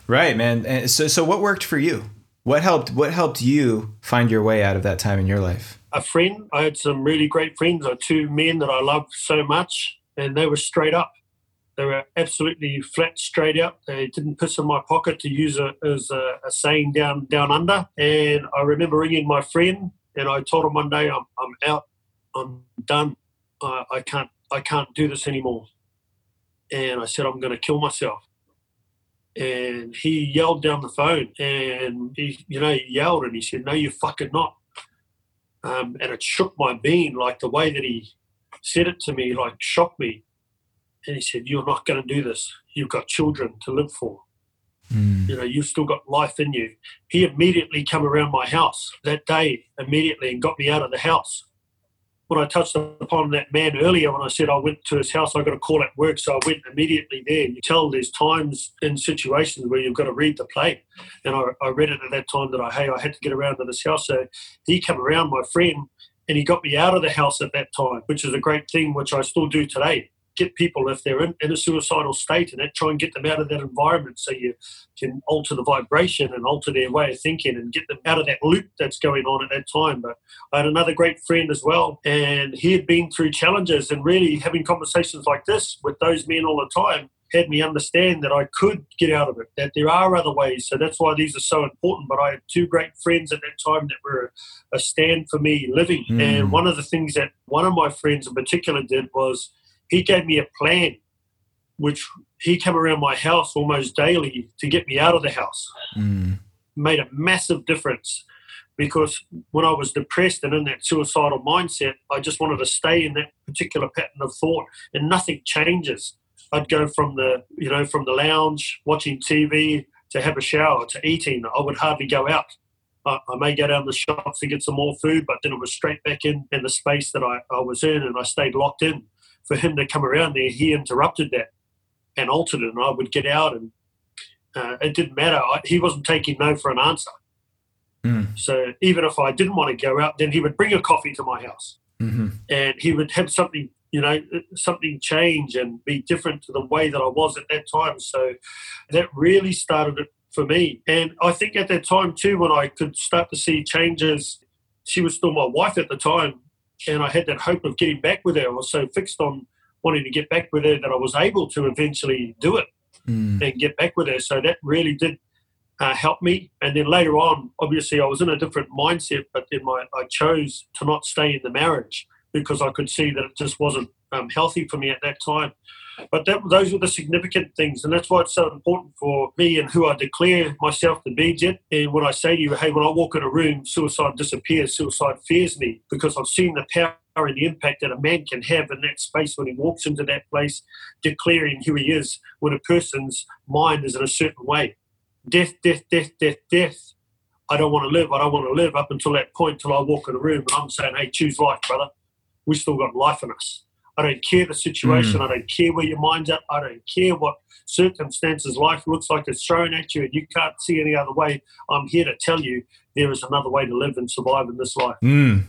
Right, man. So so what worked for you? What helped what helped you find your way out of that time in your life? a friend. I had some really great friends, uh, two men that I loved so much, and they were straight up. They were absolutely flat, straight up. They didn't piss in my pocket to use it as a, a saying down down under. And I remember ringing my friend, and I told him one day, "I'm, I'm out. I'm done. I, I can't I can't do this anymore." And I said, "I'm going to kill myself." And he yelled down the phone and he you know he yelled and he said no you fucking not. Um, and it shook my being like the way that he said it to me like shocked me. And he said you're not going to do this. You've got children to live for. Mm. you know you've still got life in you. He immediately come around my house that day immediately and got me out of the house when I touched upon that man earlier, when I said I went to his house, I got a call at work, so I went immediately there. You tell there's times in situations where you've got to read the play, and I, I read it at that time that I hey I had to get around to this house. So he came around, my friend, and he got me out of the house at that time, which is a great thing, which I still do today get people if they're in, in a suicidal state and try and get them out of that environment so you can alter the vibration and alter their way of thinking and get them out of that loop that's going on at that time. But I had another great friend as well, and he had been through challenges and really having conversations like this with those men all the time had me understand that I could get out of it, that there are other ways. So that's why these are so important. But I had two great friends at that time that were a stand for me living. Mm. And one of the things that one of my friends in particular did was he gave me a plan, which he came around my house almost daily to get me out of the house. Mm. Made a massive difference because when I was depressed and in that suicidal mindset, I just wanted to stay in that particular pattern of thought, and nothing changes. I'd go from the you know from the lounge watching TV to have a shower to eating. I would hardly go out. I, I may go down the shops to get some more food, but then it was straight back in in the space that I, I was in, and I stayed locked in for him to come around there, he interrupted that and altered it, and I would get out, and uh, it didn't matter. I, he wasn't taking no for an answer. Mm. So even if I didn't want to go out, then he would bring a coffee to my house, mm-hmm. and he would have something, you know, something change and be different to the way that I was at that time. So that really started it for me. And I think at that time too, when I could start to see changes, she was still my wife at the time and I had that hope of getting back with her. I was so fixed on wanting to get back with her that I was able to eventually do it mm. and get back with her. So that really did uh, help me. And then later on, obviously, I was in a different mindset, but then my, I chose to not stay in the marriage because I could see that it just wasn't um, healthy for me at that time. But that, those were the significant things, and that's why it's so important for me and who I declare myself to be, Jed. And when I say to you, hey, when I walk in a room, suicide disappears, suicide fears me, because I've seen the power and the impact that a man can have in that space when he walks into that place, declaring who he is when a person's mind is in a certain way. Death, death, death, death, death. I don't want to live. I don't want to live up until that point till I walk in a room and I'm saying, hey, choose life, brother. We've still got life in us. I don't care the situation. Mm. I don't care where your mind's at. I don't care what circumstances life looks like it's thrown at you and you can't see any other way. I'm here to tell you there is another way to live and survive in this life. Mm.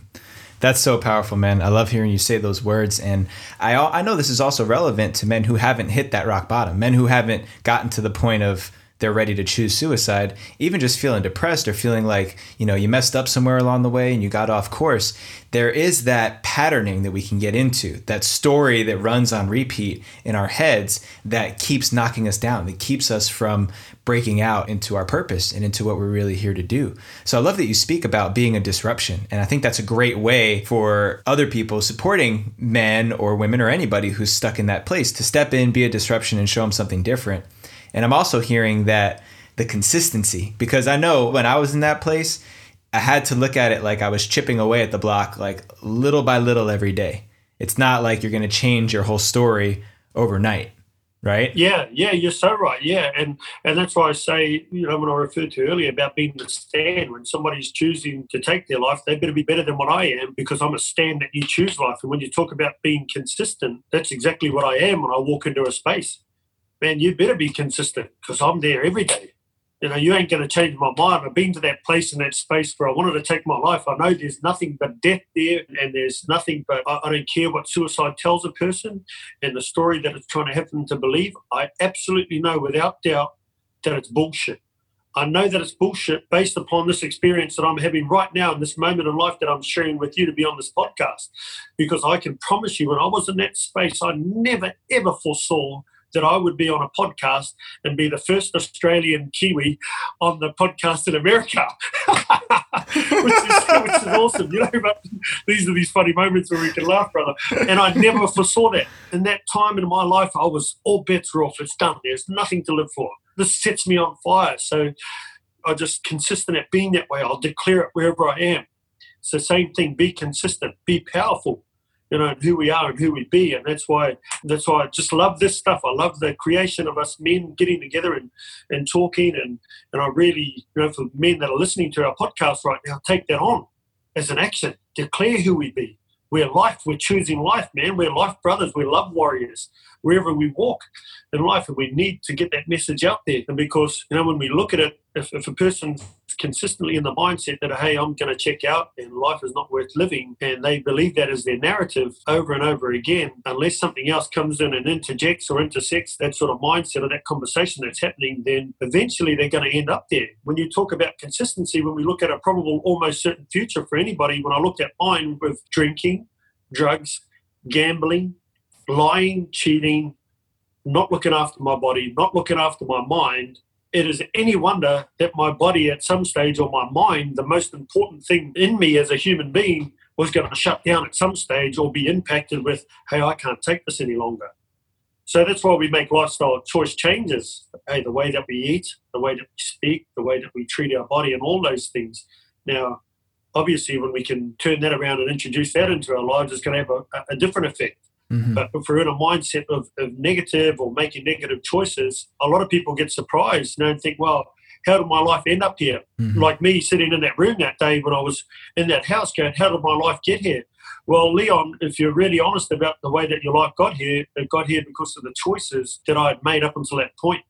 That's so powerful, man. I love hearing you say those words. And I, I know this is also relevant to men who haven't hit that rock bottom, men who haven't gotten to the point of they're ready to choose suicide, even just feeling depressed or feeling like, you know, you messed up somewhere along the way and you got off course, there is that patterning that we can get into, that story that runs on repeat in our heads that keeps knocking us down, that keeps us from breaking out into our purpose and into what we're really here to do. So I love that you speak about being a disruption. And I think that's a great way for other people supporting men or women or anybody who's stuck in that place to step in, be a disruption, and show them something different. And I'm also hearing that the consistency, because I know when I was in that place, I had to look at it like I was chipping away at the block, like little by little every day. It's not like you're going to change your whole story overnight, right? Yeah, yeah, you're so right. Yeah, and and that's why I say, you know, when I referred to earlier about being the stand, when somebody's choosing to take their life, they better be better than what I am because I'm a stand that you choose life. And when you talk about being consistent, that's exactly what I am when I walk into a space man, you better be consistent because I'm there every day. You know, you ain't going to change my mind. I've been to that place in that space where I wanted to take my life. I know there's nothing but death there, and there's nothing but I, I don't care what suicide tells a person and the story that it's trying to have them to believe. I absolutely know without doubt that it's bullshit. I know that it's bullshit based upon this experience that I'm having right now in this moment in life that I'm sharing with you to be on this podcast. Because I can promise you, when I was in that space, I never ever foresaw that I would be on a podcast and be the first Australian Kiwi on the podcast in America, which, is, which is awesome. You know, but these are these funny moments where we can laugh, brother. And I never foresaw that. In that time in my life, I was all bets are off. It's done. There's nothing to live for. This sets me on fire. So I just consistent at being that way. I'll declare it wherever I am. It's the same thing. Be consistent. Be powerful you know, who we are and who we be. And that's why that's why I just love this stuff. I love the creation of us men getting together and, and talking and, and I really, you know, for men that are listening to our podcast right now, take that on as an action. Declare who we be. We're life, we're choosing life, man. We're life brothers, we're love warriors wherever we walk in life. And we need to get that message out there. And because, you know, when we look at it, if, if a person's consistently in the mindset that, hey, I'm going to check out and life is not worth living, and they believe that as their narrative over and over again, unless something else comes in and interjects or intersects that sort of mindset or that conversation that's happening, then eventually they're going to end up there. When you talk about consistency, when we look at a probable, almost certain future for anybody, when I looked at mine with drinking, drugs, gambling, lying, cheating, not looking after my body, not looking after my mind, it is any wonder that my body at some stage or my mind, the most important thing in me as a human being, was going to shut down at some stage or be impacted with, hey, I can't take this any longer. So that's why we make lifestyle choice changes. Hey, the way that we eat, the way that we speak, the way that we treat our body, and all those things. Now, obviously, when we can turn that around and introduce that into our lives, it's going to have a, a different effect. Mm-hmm. But if we're in a mindset of, of negative or making negative choices, a lot of people get surprised you know, and think, well, how did my life end up here? Mm-hmm. Like me sitting in that room that day when I was in that house going, how did my life get here? Well, Leon, if you're really honest about the way that your life got here, it got here because of the choices that I had made up until that point.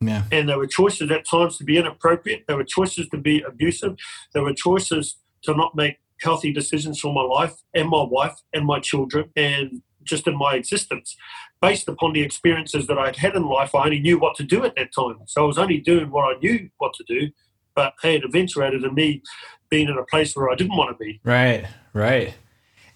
Yeah. And there were choices at times to be inappropriate. There were choices to be abusive. There were choices to not make healthy decisions for my life and my wife and my children and just in my existence. Based upon the experiences that I'd had in life, I only knew what to do at that time. So I was only doing what I knew what to do. But hey, it eventuated in me being in a place where I didn't want to be. Right, right.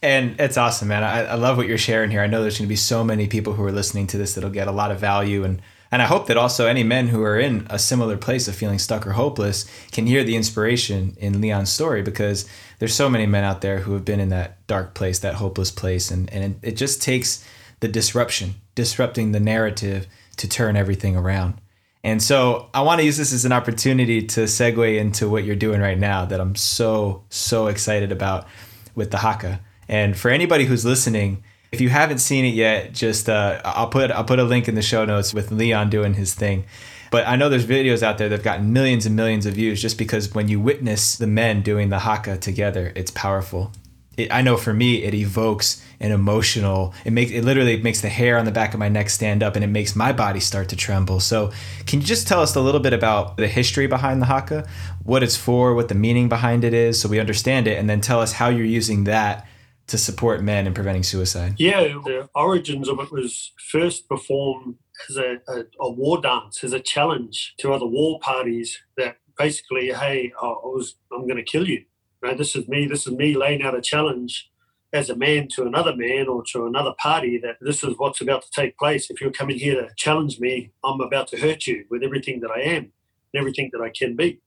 And it's awesome, man. I, I love what you're sharing here. I know there's going to be so many people who are listening to this that'll get a lot of value and and I hope that also any men who are in a similar place of feeling stuck or hopeless can hear the inspiration in Leon's story because there's so many men out there who have been in that dark place, that hopeless place, and, and it, just takes the disruption, disrupting the narrative to turn everything around. And so I want to use this as an opportunity to segue into what you're doing right now that I'm so, so excited about with the Haka. And for anybody who's listening, if you haven't seen it yet, just uh, I'll put I'll put a link in the show notes with Leon doing his thing. But I know there's videos out there that've gotten millions and millions of views just because when you witness the men doing the haka together, it's powerful. It, I know for me, it evokes an emotional. It makes it literally makes the hair on the back of my neck stand up, and it makes my body start to tremble. So, can you just tell us a little bit about the history behind the haka, what it's for, what the meaning behind it is, so we understand it, and then tell us how you're using that to support men in preventing suicide? Yeah, the origins of it was first performed as a, a, a war dance, as a challenge to other war parties that basically, hey, I was, I'm going to kill you. Right? This is me. This is me laying out a challenge as a man to another man or to another party that this is what's about to take place. If you're coming here to challenge me, I'm about to hurt you with everything that I am and everything that I can be.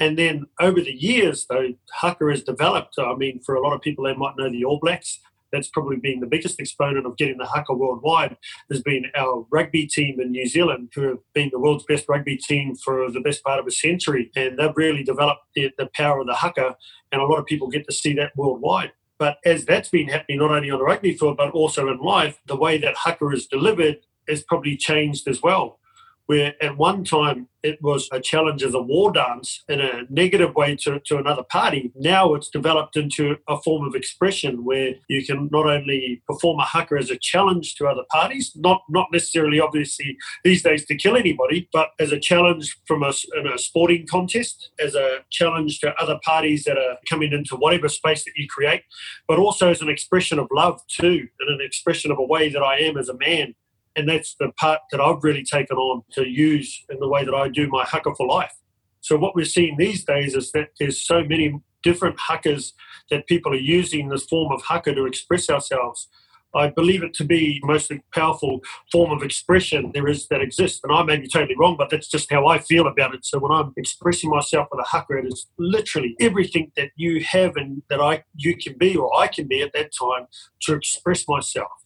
And then over the years, though, Haka has developed. I mean, for a lot of people, they might know the All Blacks. That's probably been the biggest exponent of getting the Haka worldwide. Has been our rugby team in New Zealand, who have been the world's best rugby team for the best part of a century, and they've really developed the, the power of the Haka. And a lot of people get to see that worldwide. But as that's been happening not only on the rugby field but also in life, the way that Haka is delivered has probably changed as well where at one time it was a challenge as a war dance in a negative way to, to another party. Now it's developed into a form of expression where you can not only perform a haka as a challenge to other parties, not not necessarily obviously these days to kill anybody, but as a challenge from a, in a sporting contest, as a challenge to other parties that are coming into whatever space that you create, but also as an expression of love too, and an expression of a way that I am as a man and that's the part that I've really taken on to use in the way that I do my haka for life. So what we're seeing these days is that there's so many different hakas that people are using this form of haka to express ourselves. I believe it to be the most powerful form of expression there is that exists. And I may be totally wrong, but that's just how I feel about it. So when I'm expressing myself with a haka, it is literally everything that you have and that I you can be or I can be at that time to express myself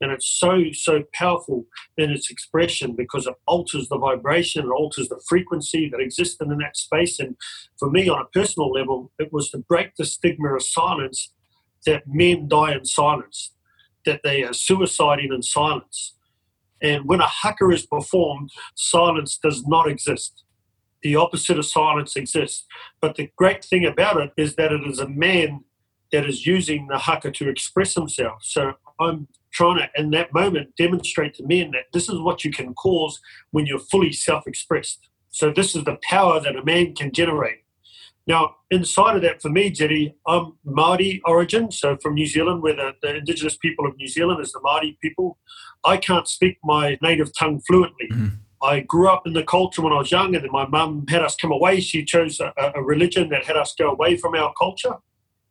and it's so so powerful in its expression because it alters the vibration it alters the frequency that exists in that space. And for me on a personal level it was to break the stigma of silence that men die in silence that they are suiciding in silence. And when a haka is performed silence does not exist. The opposite of silence exists. But the great thing about it is that it is a man that is using the haka to express himself. So i'm trying to, in that moment, demonstrate to men that this is what you can cause when you're fully self expressed. So, this is the power that a man can generate. Now, inside of that, for me, Jeddy, I'm Māori origin, so from New Zealand, where the, the, indigenous people of New Zealand is the Māori people. I can't speak my native tongue fluently. Mm-hmm. I grew up in the culture when I was young, and then my mum had us come away. She chose a, a religion that had us go away from our culture.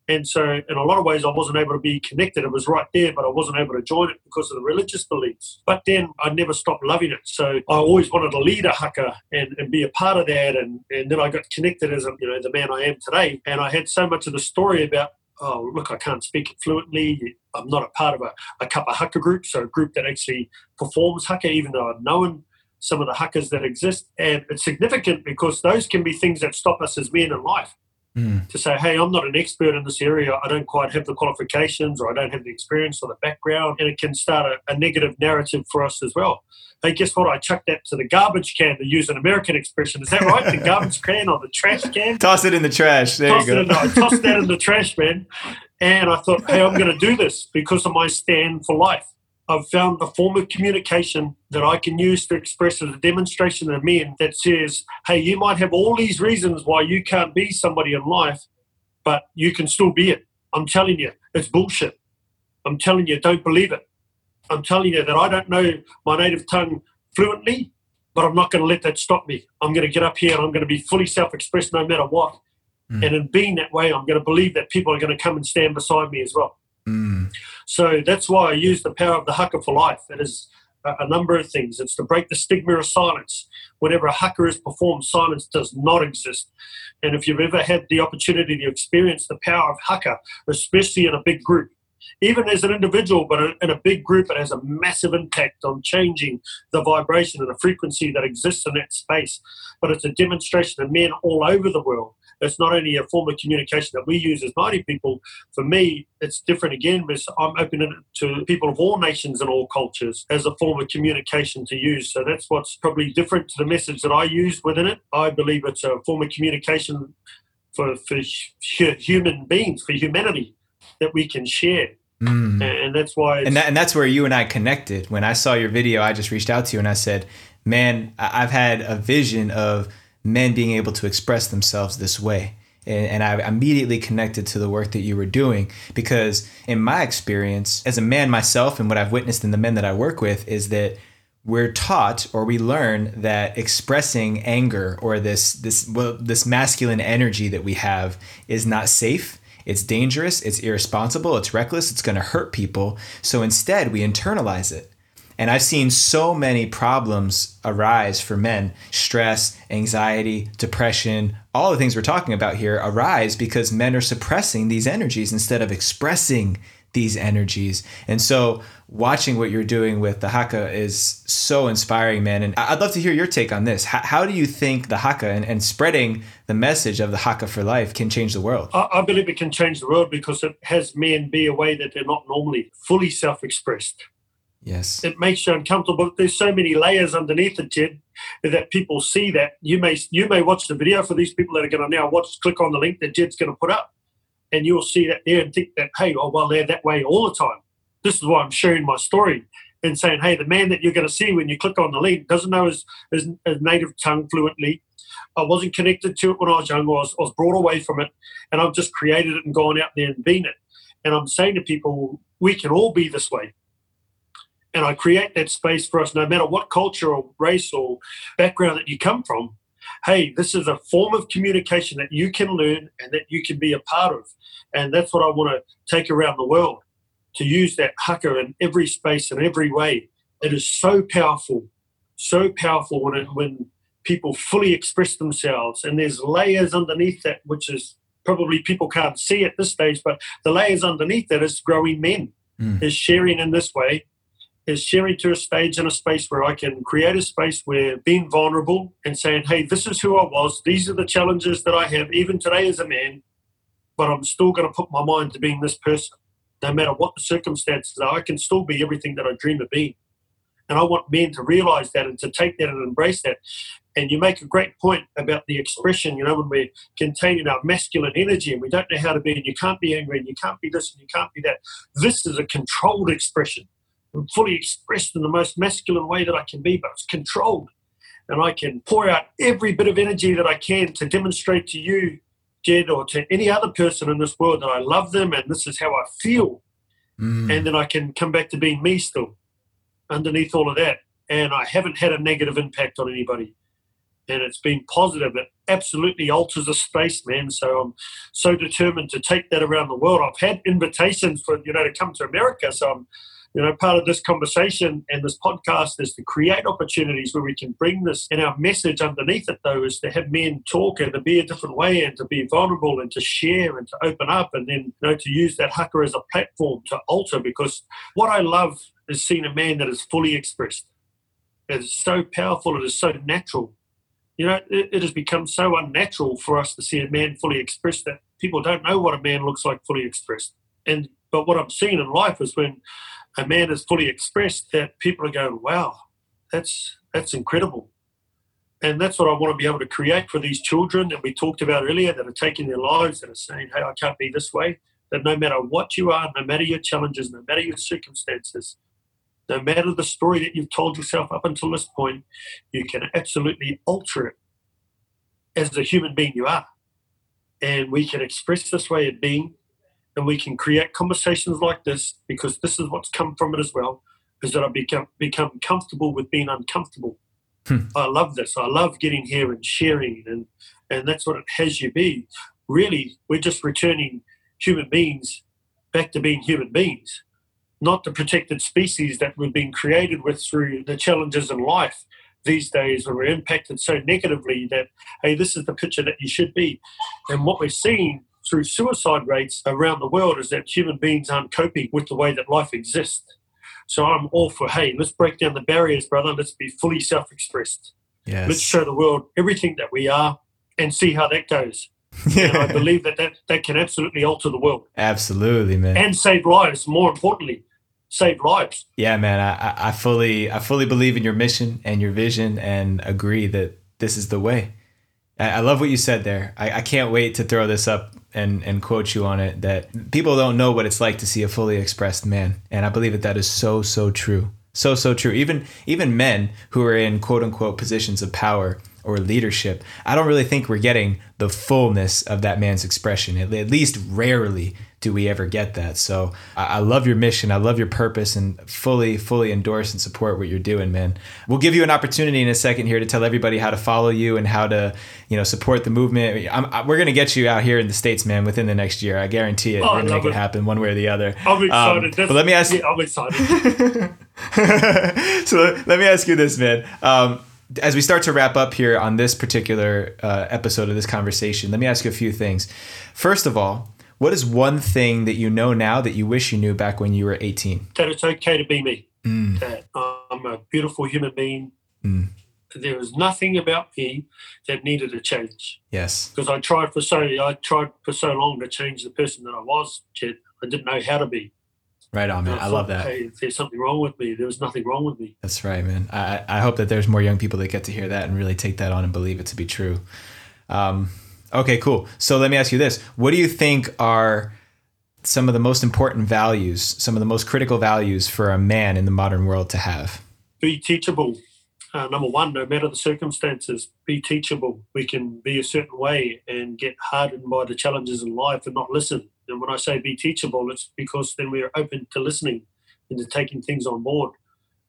And so, in a lot of ways, I wasn't able to be connected. It was right there, but I wasn't able to join it because of the religious beliefs. But then I never stopped loving it. So I always wanted to lead a haka and, and be a part of that. And, and then I got connected as you know the man I am today. And I had so much of the story about oh, look, I can't speak it fluently. I'm not a part of a, a Kapa Haka group, so a group that actually performs Haka, even though I've known some of the Hakas that exist. And it's significant because those can be things that stop us as men in life mm. to say, hey, I'm not an expert in this area. I don't quite have the qualifications or I don't have the experience or the background. And it can start a, a negative narrative for us as well. Hey, guess what? I chucked that to the garbage can to use an American expression. Is that right? the garbage can or the trash can? Toss it in the trash. There toss you go. In, I tossed that in the trash, man. And I thought, hey, I'm going to do this because of my stand for life. I've found a form of communication that I can use to express as a demonstration of men that says, hey, you might have all these reasons why you can't be somebody in life, but you can still be it. I'm telling you, it's bullshit. I'm telling you, don't believe it. I'm telling you that I don't know my native tongue fluently, but I'm not going to let that stop me. I'm going to get up here and I'm going to be fully self expressed no matter what. Mm. And in being that way, I'm going to believe that people are going to come and stand beside me as well. Mm. So that's why I use the power of the haka for life. It is a, number of things. It's to break the stigma of silence. Whenever a haka is performed, silence does not exist. And if you've ever had the opportunity to experience the power of haka, especially in a big group, even as an individual, but in a big group, it has a massive impact on changing the vibration and the frequency that exists in that space. But it's a demonstration of men all over the world it's not only a form of communication that we use as Māori people. For me, it's different again because I'm opening it to people of all nations and all cultures as a form of communication to use. So that's what's probably different to the message that I use within it. I believe it's a form of communication for, for human beings, for humanity that we can share. Mm. And that's why. And, that, and that's where you and I connected. When I saw your video, I just reached out to you and I said, Man, I've had a vision of men being able to express themselves this way. And, and I immediately connected to the work that you were doing because, in my experience, as a man myself, and what I've witnessed in the men that I work with, is that we're taught or we learn that expressing anger or this this well, this masculine energy that we have is not safe it's dangerous, it's irresponsible, it's reckless, it's going to hurt people. So instead, we internalize it. And I've seen so many problems arise for men stress, anxiety, depression, all the things we're talking about here arise because men are suppressing these energies instead of expressing these energies. And so watching what you're doing with the Haka is so inspiring, man. And I'd love to hear your take on this. How, how do you think the Haka and, and, spreading the message of the Haka for life can change the world? I, I believe it can change the world because it has men be a way that they're not normally fully self expressed. Yes. It makes you uncomfortable. There's so many layers underneath it, Jed, that people see that. You may you may watch the video for these people that are going to now watch, click on the link that Jed's going to put up and you'll see that there and think that, hey, oh, well, they're that way all the time. This is why I'm sharing my story and saying, hey, the man that you're going to see when you click on the link doesn't know his, his, his native tongue fluently. I wasn't connected to it when I was young. I was, I was brought away from it, and I've just created it and gone out there and been it. And I'm saying to people, we can all be this way. And I create that space for us, no matter what culture or race or background that you come from hey, this is a form of communication that you can learn and that you can be a part of. And that's what I want to take around the world to use that haka in every space and every way. It is so powerful, so powerful when it, when people fully express themselves. And there's layers underneath that, which is probably people can't see at this stage, but the layers underneath that is growing men, mm. is sharing in this way is sharing to a stage in a space where I can create a space where being vulnerable and saying, hey, this is who I was. These are the challenges that I have, even today as a man, but I'm still going to put my mind to being this person. No matter what the circumstances are, I can still be everything that I dream of being. And I want men to realize that and to take that and embrace that. And you make a great point about the expression, you know, when we're containing our masculine energy and we don't know how to be, and you can't be angry and you can't be this and you can't be that. This is a controlled expression fully expressed in the most masculine way that I can be, but it's controlled. And I can pour out every bit of energy that I can to demonstrate to you, Jed, or to any other person in this world that I love them and this is how I feel. Mm. And then I can come back to being me still underneath all of that. And I haven't had a negative impact on anybody. And it's been positive. It absolutely alters the space, man. So I'm so determined to take that around the world. I've had invitations for, you know, to come to America. So I'm you know, part of this conversation and this podcast is to create opportunities where we can bring this. And our message underneath it, though, is to have men talk and to be a different way and to be vulnerable and to share and to open up and then, you know, to use that haka as a platform to alter. Because what I love is seeing a man that is fully expressed. It is so powerful. It is so natural. You know, it, it has become so unnatural for us to see a man fully expressed that people don't know what a man looks like fully expressed. And but what I'm seeing in life is when a man is fully expressed that people are going, wow, that's that's incredible. And that's what I want to be able to create for these children that we talked about earlier that are taking their lives that are saying, hey, I can't be this way. That no matter what you are, no matter your challenges, no matter your circumstances, no matter the story that you've told yourself up until this point, you can absolutely alter it as the human being you are. And we can express this way of being and we can create conversations like this because this is what's come from it as well is that I become become comfortable with being uncomfortable. Hmm. I love this. I love getting here and sharing and and that's what it has you be. Really, we're just returning human beings back to being human beings, not the protected species that we've been created with through the challenges in life these days when we're impacted so negatively that hey, this is the picture that you should be. And what we're seeing through suicide rates around the world is that human beings aren't coping with the way that life exists. So I'm all for, hey, let's break down the barriers, brother. Let's be fully self expressed. Yes. Let's show the world everything that we are and see how that goes. and I believe that, that that can absolutely alter the world Absolutely, man. and save lives. More importantly, save lives. Yeah, man. I, I- fully I fully believe in your mission and your vision and agree that this is the way. I, I love what you said there. I, I can't wait to throw this up and, and quote you on it that people don't know what it's like to see a fully expressed man. And I believe that that is so, so true. So, so true. Even even men who are in quote unquote positions of power or leadership, I don't really think we're getting the fullness of that man's expression. At, at least rarely do we ever get that. So I, I love your mission. I love your purpose and fully, fully endorse and support what you're doing, man. We'll give you an opportunity in a second here to tell everybody how to follow you and how to, you know, support the movement. I'm, I, we're going to get you out here in the States, man, within the next year. I guarantee it. Oh, we're going to make it happen one way or the other. I'm excited. Um, but let me ask Yeah, I'm excited. so let me ask you this, man. Um, as we start to wrap up here on this particular uh, episode of this conversation, let me ask you a few things. First of all, what is one thing that you know now that you wish you knew back when you were 18? that it's okay to be me. Mm, That I'm a beautiful human being. Mm. There was nothing about me that needed to change yes. because I tried for so I tried for so long to change the person that I was. Jed. I didn't know how to be. Right on, man. And I love that. Hey, if there's something wrong with me, there was nothing wrong with me. That's right, man. I, I hope that there's more young people that get to hear that and really take that on and believe it to be true. Um, okay, cool. So let me ask you this: What do you think are some of the most important values, some of the most critical values for a man in the modern world to have? Be teachable. Uh, number one, no matter the circumstances, be teachable. We can be a certain way and get hardened by the challenges in life and not listen. And when I say be teachable, it's because then we are open to listening and to taking things on board.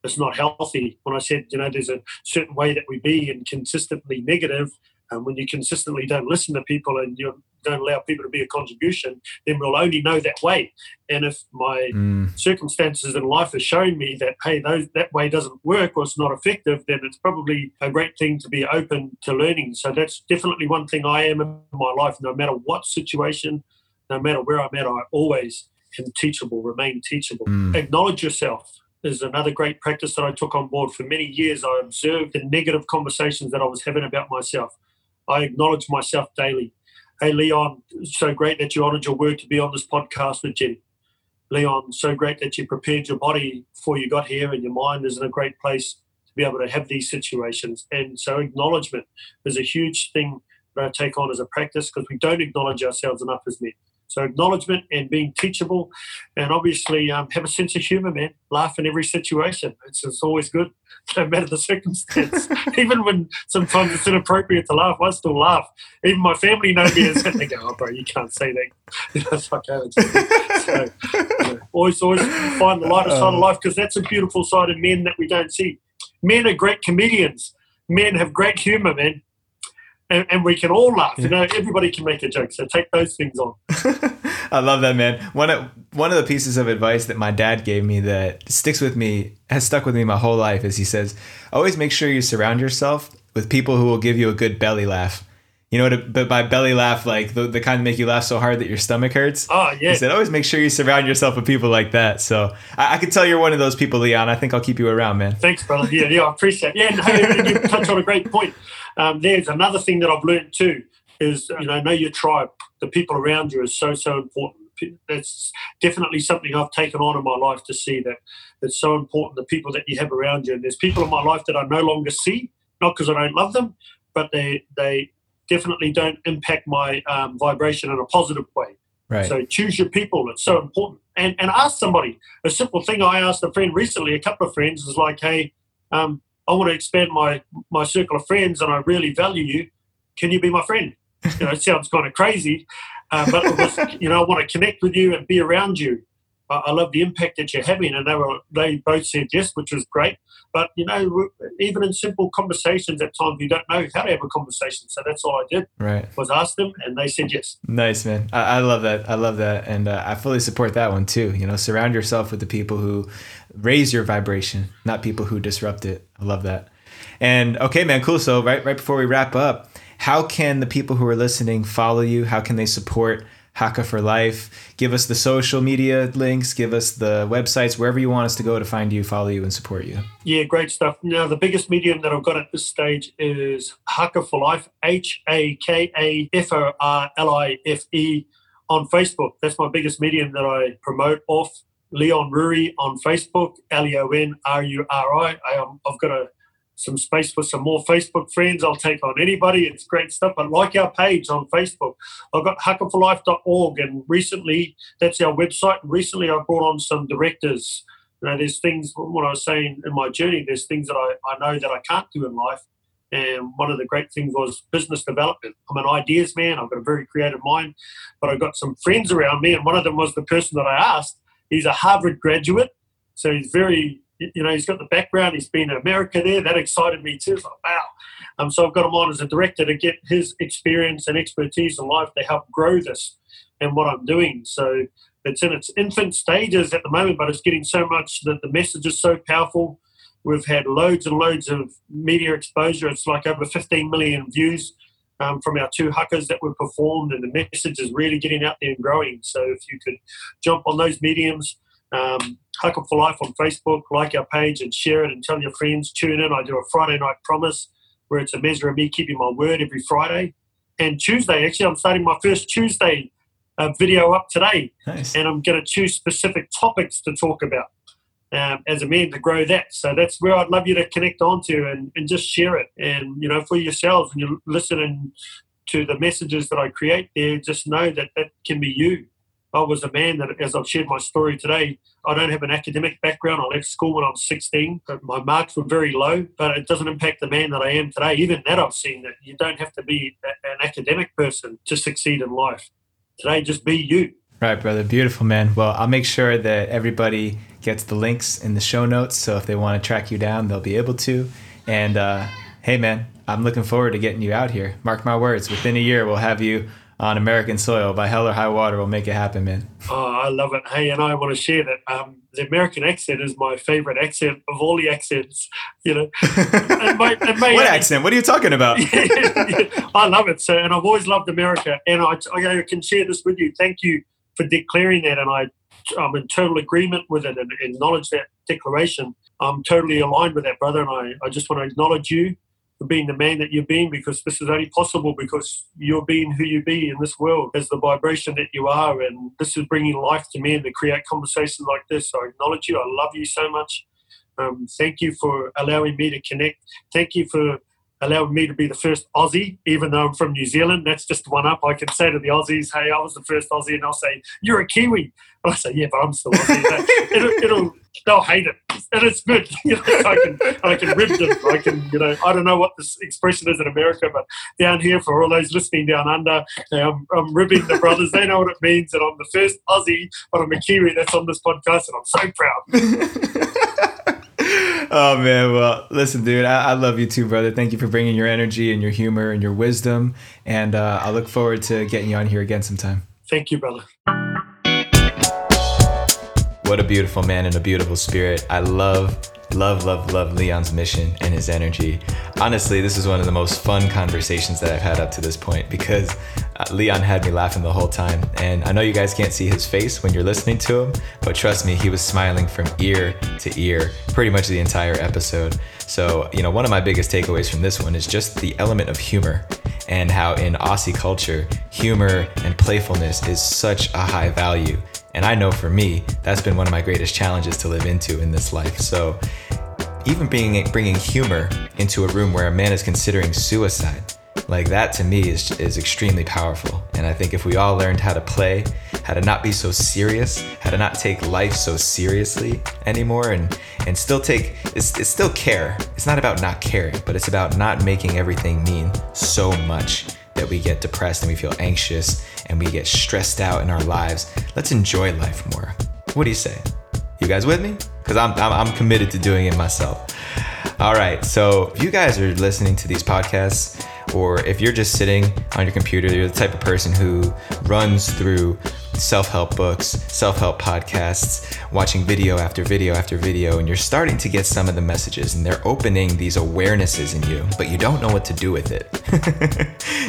It's not healthy. When I said, you know, there's a certain way that we be and consistently negative, and when you consistently don't listen to people and you don't allow people to be a contribution, then we'll only know that way. And if my Mm, circumstances in life have shown me that hey those that way doesn't work or it's not effective then it's probably a great thing to be open to learning so that's definitely one thing i am in my life no matter what situation no matter where i'm at i always am teachable remain teachable Mm. acknowledge yourself is another great practice that i took on board for many years i observed the negative conversations that i was having about myself i acknowledge myself daily hey leon so great that you honored your word to be on this podcast with Jim. Leon, so great that you prepared your body before you got here, and your mind is in a great place to be able to have these situations. And so, acknowledgement is a huge thing that I take on as a practice because we don't acknowledge ourselves enough as men. So, acknowledgement and being teachable, and obviously um, have a sense of humor, man. Laugh in every situation. It's, it's always good, no matter the circumstance. Even when sometimes it's inappropriate to laugh, I still laugh. Even my family know me as they go, "Oh, bro, you can't say that." You know, it's like, oh, it's- so, always, always find the lighter side of life because that's a beautiful side of men that we don't see. Men are great comedians. Men have great humor, man. And, and we can all laugh. You know, everybody can make a joke. So take those things on. I love that, man. One of one of the pieces of advice that my dad gave me that sticks with me, has stuck with me my whole life, is he says, always make sure you surround yourself with people who will give you a good belly laugh. You know what? a- But by belly laugh, like the, the kind that make you laugh so hard that your stomach hurts. Oh, yeah. He said, always make sure you surround yourself with people like that. So I, I can tell you're one of those people, Leon. I think I'll keep you around, man. Thanks, brother. Yeah, yeah, I appreciate it. Yeah, and you touch on a great point. Um, there's another thing that I've learned too is, you know, know your tribe. The people around you is so, so important. That's definitely something I've taken on in my life to see that it's so important, the people that you have around you. And there's people in my life that I no longer see, not because I don't love them, but they, they definitely don't impact my um, vibration in a positive way. Right. So choose your people. It's so important. And and ask somebody. A simple thing I asked a friend recently, a couple of friends, is like, hey, um, I want to expand my my circle of friends, and I really value you. Can you be my friend? You know, it sounds kind of crazy, uh, but was, you know, I want to connect with you and be around you. I, I love the impact that you're having, and they were they both said yes, which was great. But you know, even in simple conversations, at times you don't know how to have a conversation. So that's all I did right. was ask them, and they said yes. Nice, man. I, I love that. I love that. And uh, I fully support that one too. You know, surround yourself with the people who raise your vibration, not people who disrupt it. I love that. And okay, man, cool. So right, right before we wrap up, how can the people who are listening follow you? How can they support Haka for Life. Give us the social media links, give us the websites, wherever you want us to go to find you, follow you, and support you. Yeah, great stuff. Now, the biggest medium that I've got at this stage is Haka for Life, H A K A F O R L I F E on Facebook. That's my biggest medium that I promote off. Leon Ruri on Facebook, L E O N R U R I. Um, I've got a some space for some more Facebook friends. I'll take on anybody. It's great stuff. But like our page on Facebook, I've got hakaforlife.org, and recently that's our website. Recently, I brought on some directors. You know, there's things. What I was saying in my journey, there's things that I, I know that I can't do in life. And one of the great things was business development. I'm an ideas man. I've got a very creative mind, but I've got some friends around me, and one of them was the person that I asked. He's a Harvard graduate, so he's very you know, he's got the background. He's been in America there. That excited me too. Wow. Um, so I've got him on as a director to get his experience and expertise in life to help grow this and what I'm doing. So it's in its infant stages at the moment, but it's getting so much that the message is so powerful. We've had loads and loads of media exposure. It's like over 15 million views um, from our two hakas that were performed, and the message is really getting out there and growing. So if you could jump on those mediums, um, Haka for Life on Facebook, like our page and share it and tell your friends. Tune in. I do a Friday night promise where it's a measure of me keeping my word every Friday. And Tuesday, actually, I'm starting my first Tuesday uh, video up today. Nice. And I'm going to choose specific topics to talk about um, as a man to grow that. So that's where I'd love you to connect onto and, and just share it. And, you know, for yourselves, when you're listening to the messages that I create there, just know that that can be you. I was a man that, as I've shared my story today, I don't have an academic background. I left school when I was 16. My marks were very low, but it doesn't impact the man that I am today. Even that I've seen that you don't have to be an academic person to succeed in life. Today, just be you. Right, brother. Beautiful, man. Well, I'll make sure that everybody gets the links in the show notes. So if they want to track you down, they'll be able to. And uh, hey, man, I'm looking forward to getting you out here. Mark my words, within a year, we'll have you on American soil by hell or high water. We'll make it happen, man. Oh, I love it. Hey, and I want to share that um, the American accent is my favorite accent of all the accents. You know, it may, it may, what accent? What are you talking about? yeah, yeah, I love it. So, and I've always loved America, and I, I can share this with you. Thank you for declaring that, and I, I'm in total agreement with it and acknowledge that declaration. I'm totally aligned with that, brother, and I, I just want to acknowledge you being the man that you've been because this is only possible because you're being who you be in this world as the vibration that you are. And this is bringing life to men to create conversations like this. I acknowledge you. I love you so much. Um, thank you for allowing me to connect. Thank you for allowing me to be the first Aussie, even though I'm from New Zealand. That's just one up. I can say to the Aussies, hey, I was the first Aussie, and I'll say, you're a Kiwi. I say, yeah, but I'm still Aussie. it'll, it'll, they'll hate it. And it's good. You know, I can, I can rib them. I can, you know, I don't know what this expression is in America, but down here, for all those listening down under, I'm, I'm ribbing the brothers. They know what it means. And I'm the first Aussie, but I'm a Kiwi that's on this podcast, and I'm so proud. oh man well listen dude I, I, love you too brother thank you for bringing your energy and your humor and your wisdom and uh, i look forward to getting you on here again sometime thank you brother what a beautiful man and a beautiful spirit. I love, love, love, love Leon's mission and his energy. Honestly, this is one of the most fun conversations that I've had up to this point because uh, Leon had me laughing the whole time. And I know you guys can't see his face when you're listening to him, but trust me, he was smiling from ear to ear pretty much the entire episode. So, you know, one of my biggest takeaways from this one is just the element of humor and how in Aussie culture, humor and playfulness is such a high value. And I know for me, that's been one of my greatest challenges to live into in this life. So, even bringing bringing humor into a room where a man is considering suicide, like that to me is is extremely powerful. And I think if we all learned how to play, how to not be so serious, how to not take life so seriously anymore, and and still take it's, it's still care. It's not about not caring, but it's about not making everything mean so much that we get depressed and we feel anxious and we get stressed out in our lives. Let's enjoy life more. What do you say? You guys with me? Because I'm, I'm, I'm committed to doing it myself. All right. So if you guys are listening to these podcasts, or if you're just sitting on your computer, you're the type of person who runs through self help books, self help podcasts, watching video after video after video, and you're starting to get some of the messages and they're opening these awarenesses in you, but you don't know what to do with it.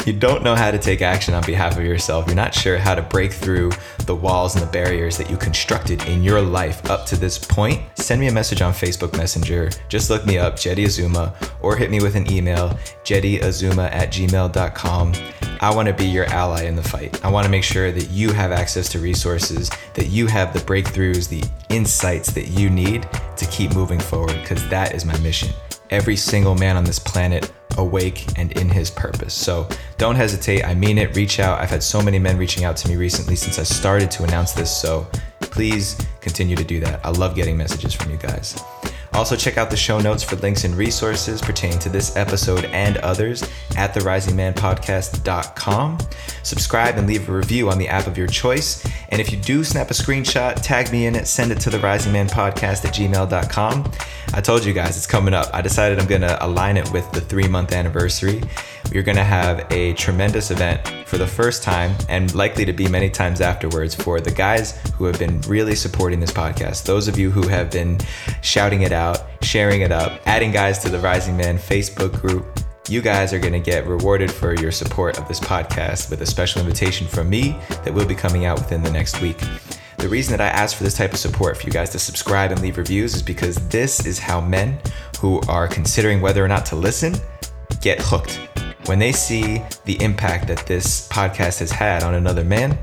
you don't know how to take action on behalf of yourself. You're not sure how to break through the walls and the barriers that you constructed in your life up to this point. Send me a message on Facebook Messenger. Just look me up, Jeddy Azuma, or hit me with an email, jeddyazuma at gmail.com. I want to be your ally in the fight. I want to make sure that you have access to resources, that you have the breakthroughs, the insights that you need to keep moving forward, because that is my mission. Every single man on this planet awake and in his purpose. So don't hesitate. I mean it. Reach out. I've had so many men reaching out to me recently since I started to announce this. So please continue to do that. I love getting messages from you guys. Also, check out the show notes for links and resources pertaining to this episode and others at therisingmanpodcast.com. Subscribe and leave a review on the app of your choice. And if you do snap a screenshot, tag me in it, send it to the Rising Man Podcast at gmail.com. I told you guys it's coming up. I decided I'm going to align it with the three month anniversary. We're going to have a tremendous event for the first time and likely to be many times afterwards for the guys who have been really supporting this podcast. Those of you who have been shouting it out, sharing it up, adding guys to the Rising Man Facebook group. You guys are going to get rewarded for your support of this podcast with a special invitation from me that will be coming out within the next week. The reason that I ask for this type of support for you guys to subscribe and leave reviews is because this is how men who are considering whether or not to listen get hooked. When they see the impact that this podcast has had on another man,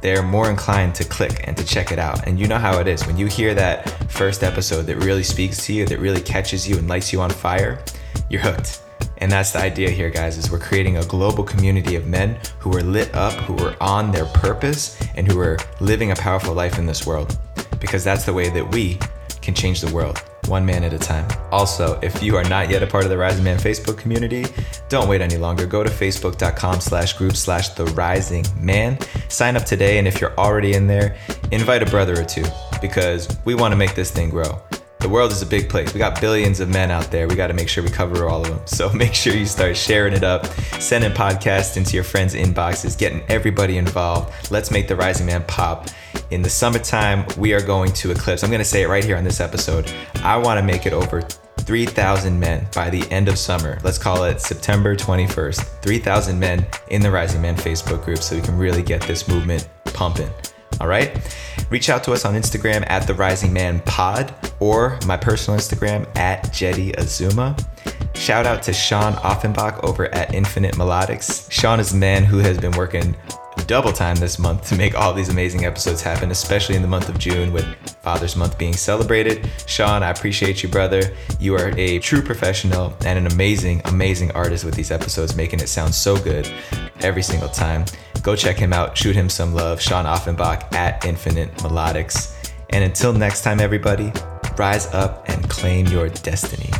they're more inclined to click and to check it out. And you know how it is. When you hear that first episode that really speaks to you, that really catches you and lights you on fire, you're hooked. And that's the idea here, guys, is we're creating a global community of men who are lit up, who are on their purpose, and who are living a powerful life in this world. Because that's the way that we can change the world, one man at a time. Also, if you are not yet a part of the Rising Man Facebook community, don't wait any longer. Go to facebook.com slash group slash the rising man. Sign up today, and if you're already in there, invite a brother or two because we want to make this thing grow the world is a big place. We got billions of men out there. We got to make sure we cover all of them. So make sure you start sharing it up, sending podcasts into your friends' inboxes, getting everybody involved. Let's make the Rising Man pop. In the summertime, we are going to eclipse. I'm going to say it right here on this episode. I want to make it over 3,000 men by the end of summer. Let's call it September 21st. 3,000 men in the Rising Man Facebook group so we can really get this movement pumping. All right. Reach out to us on Instagram at the Rising Man Pod or my personal Instagram at Jeddy Azuma. Shout out to Sean Offenbach over at Infinite Melodics. Sean is a man who has been working double time this month to make all these amazing episodes happen, especially in the month of June with Father's Month being celebrated. Sean, I appreciate you, brother. You are a true professional and an amazing, amazing artist with these episodes, making it sound so good every single time. Go check him out, shoot him some love. Sean Offenbach at Infinite Melodics. And until next time, everybody, rise up and claim your destiny.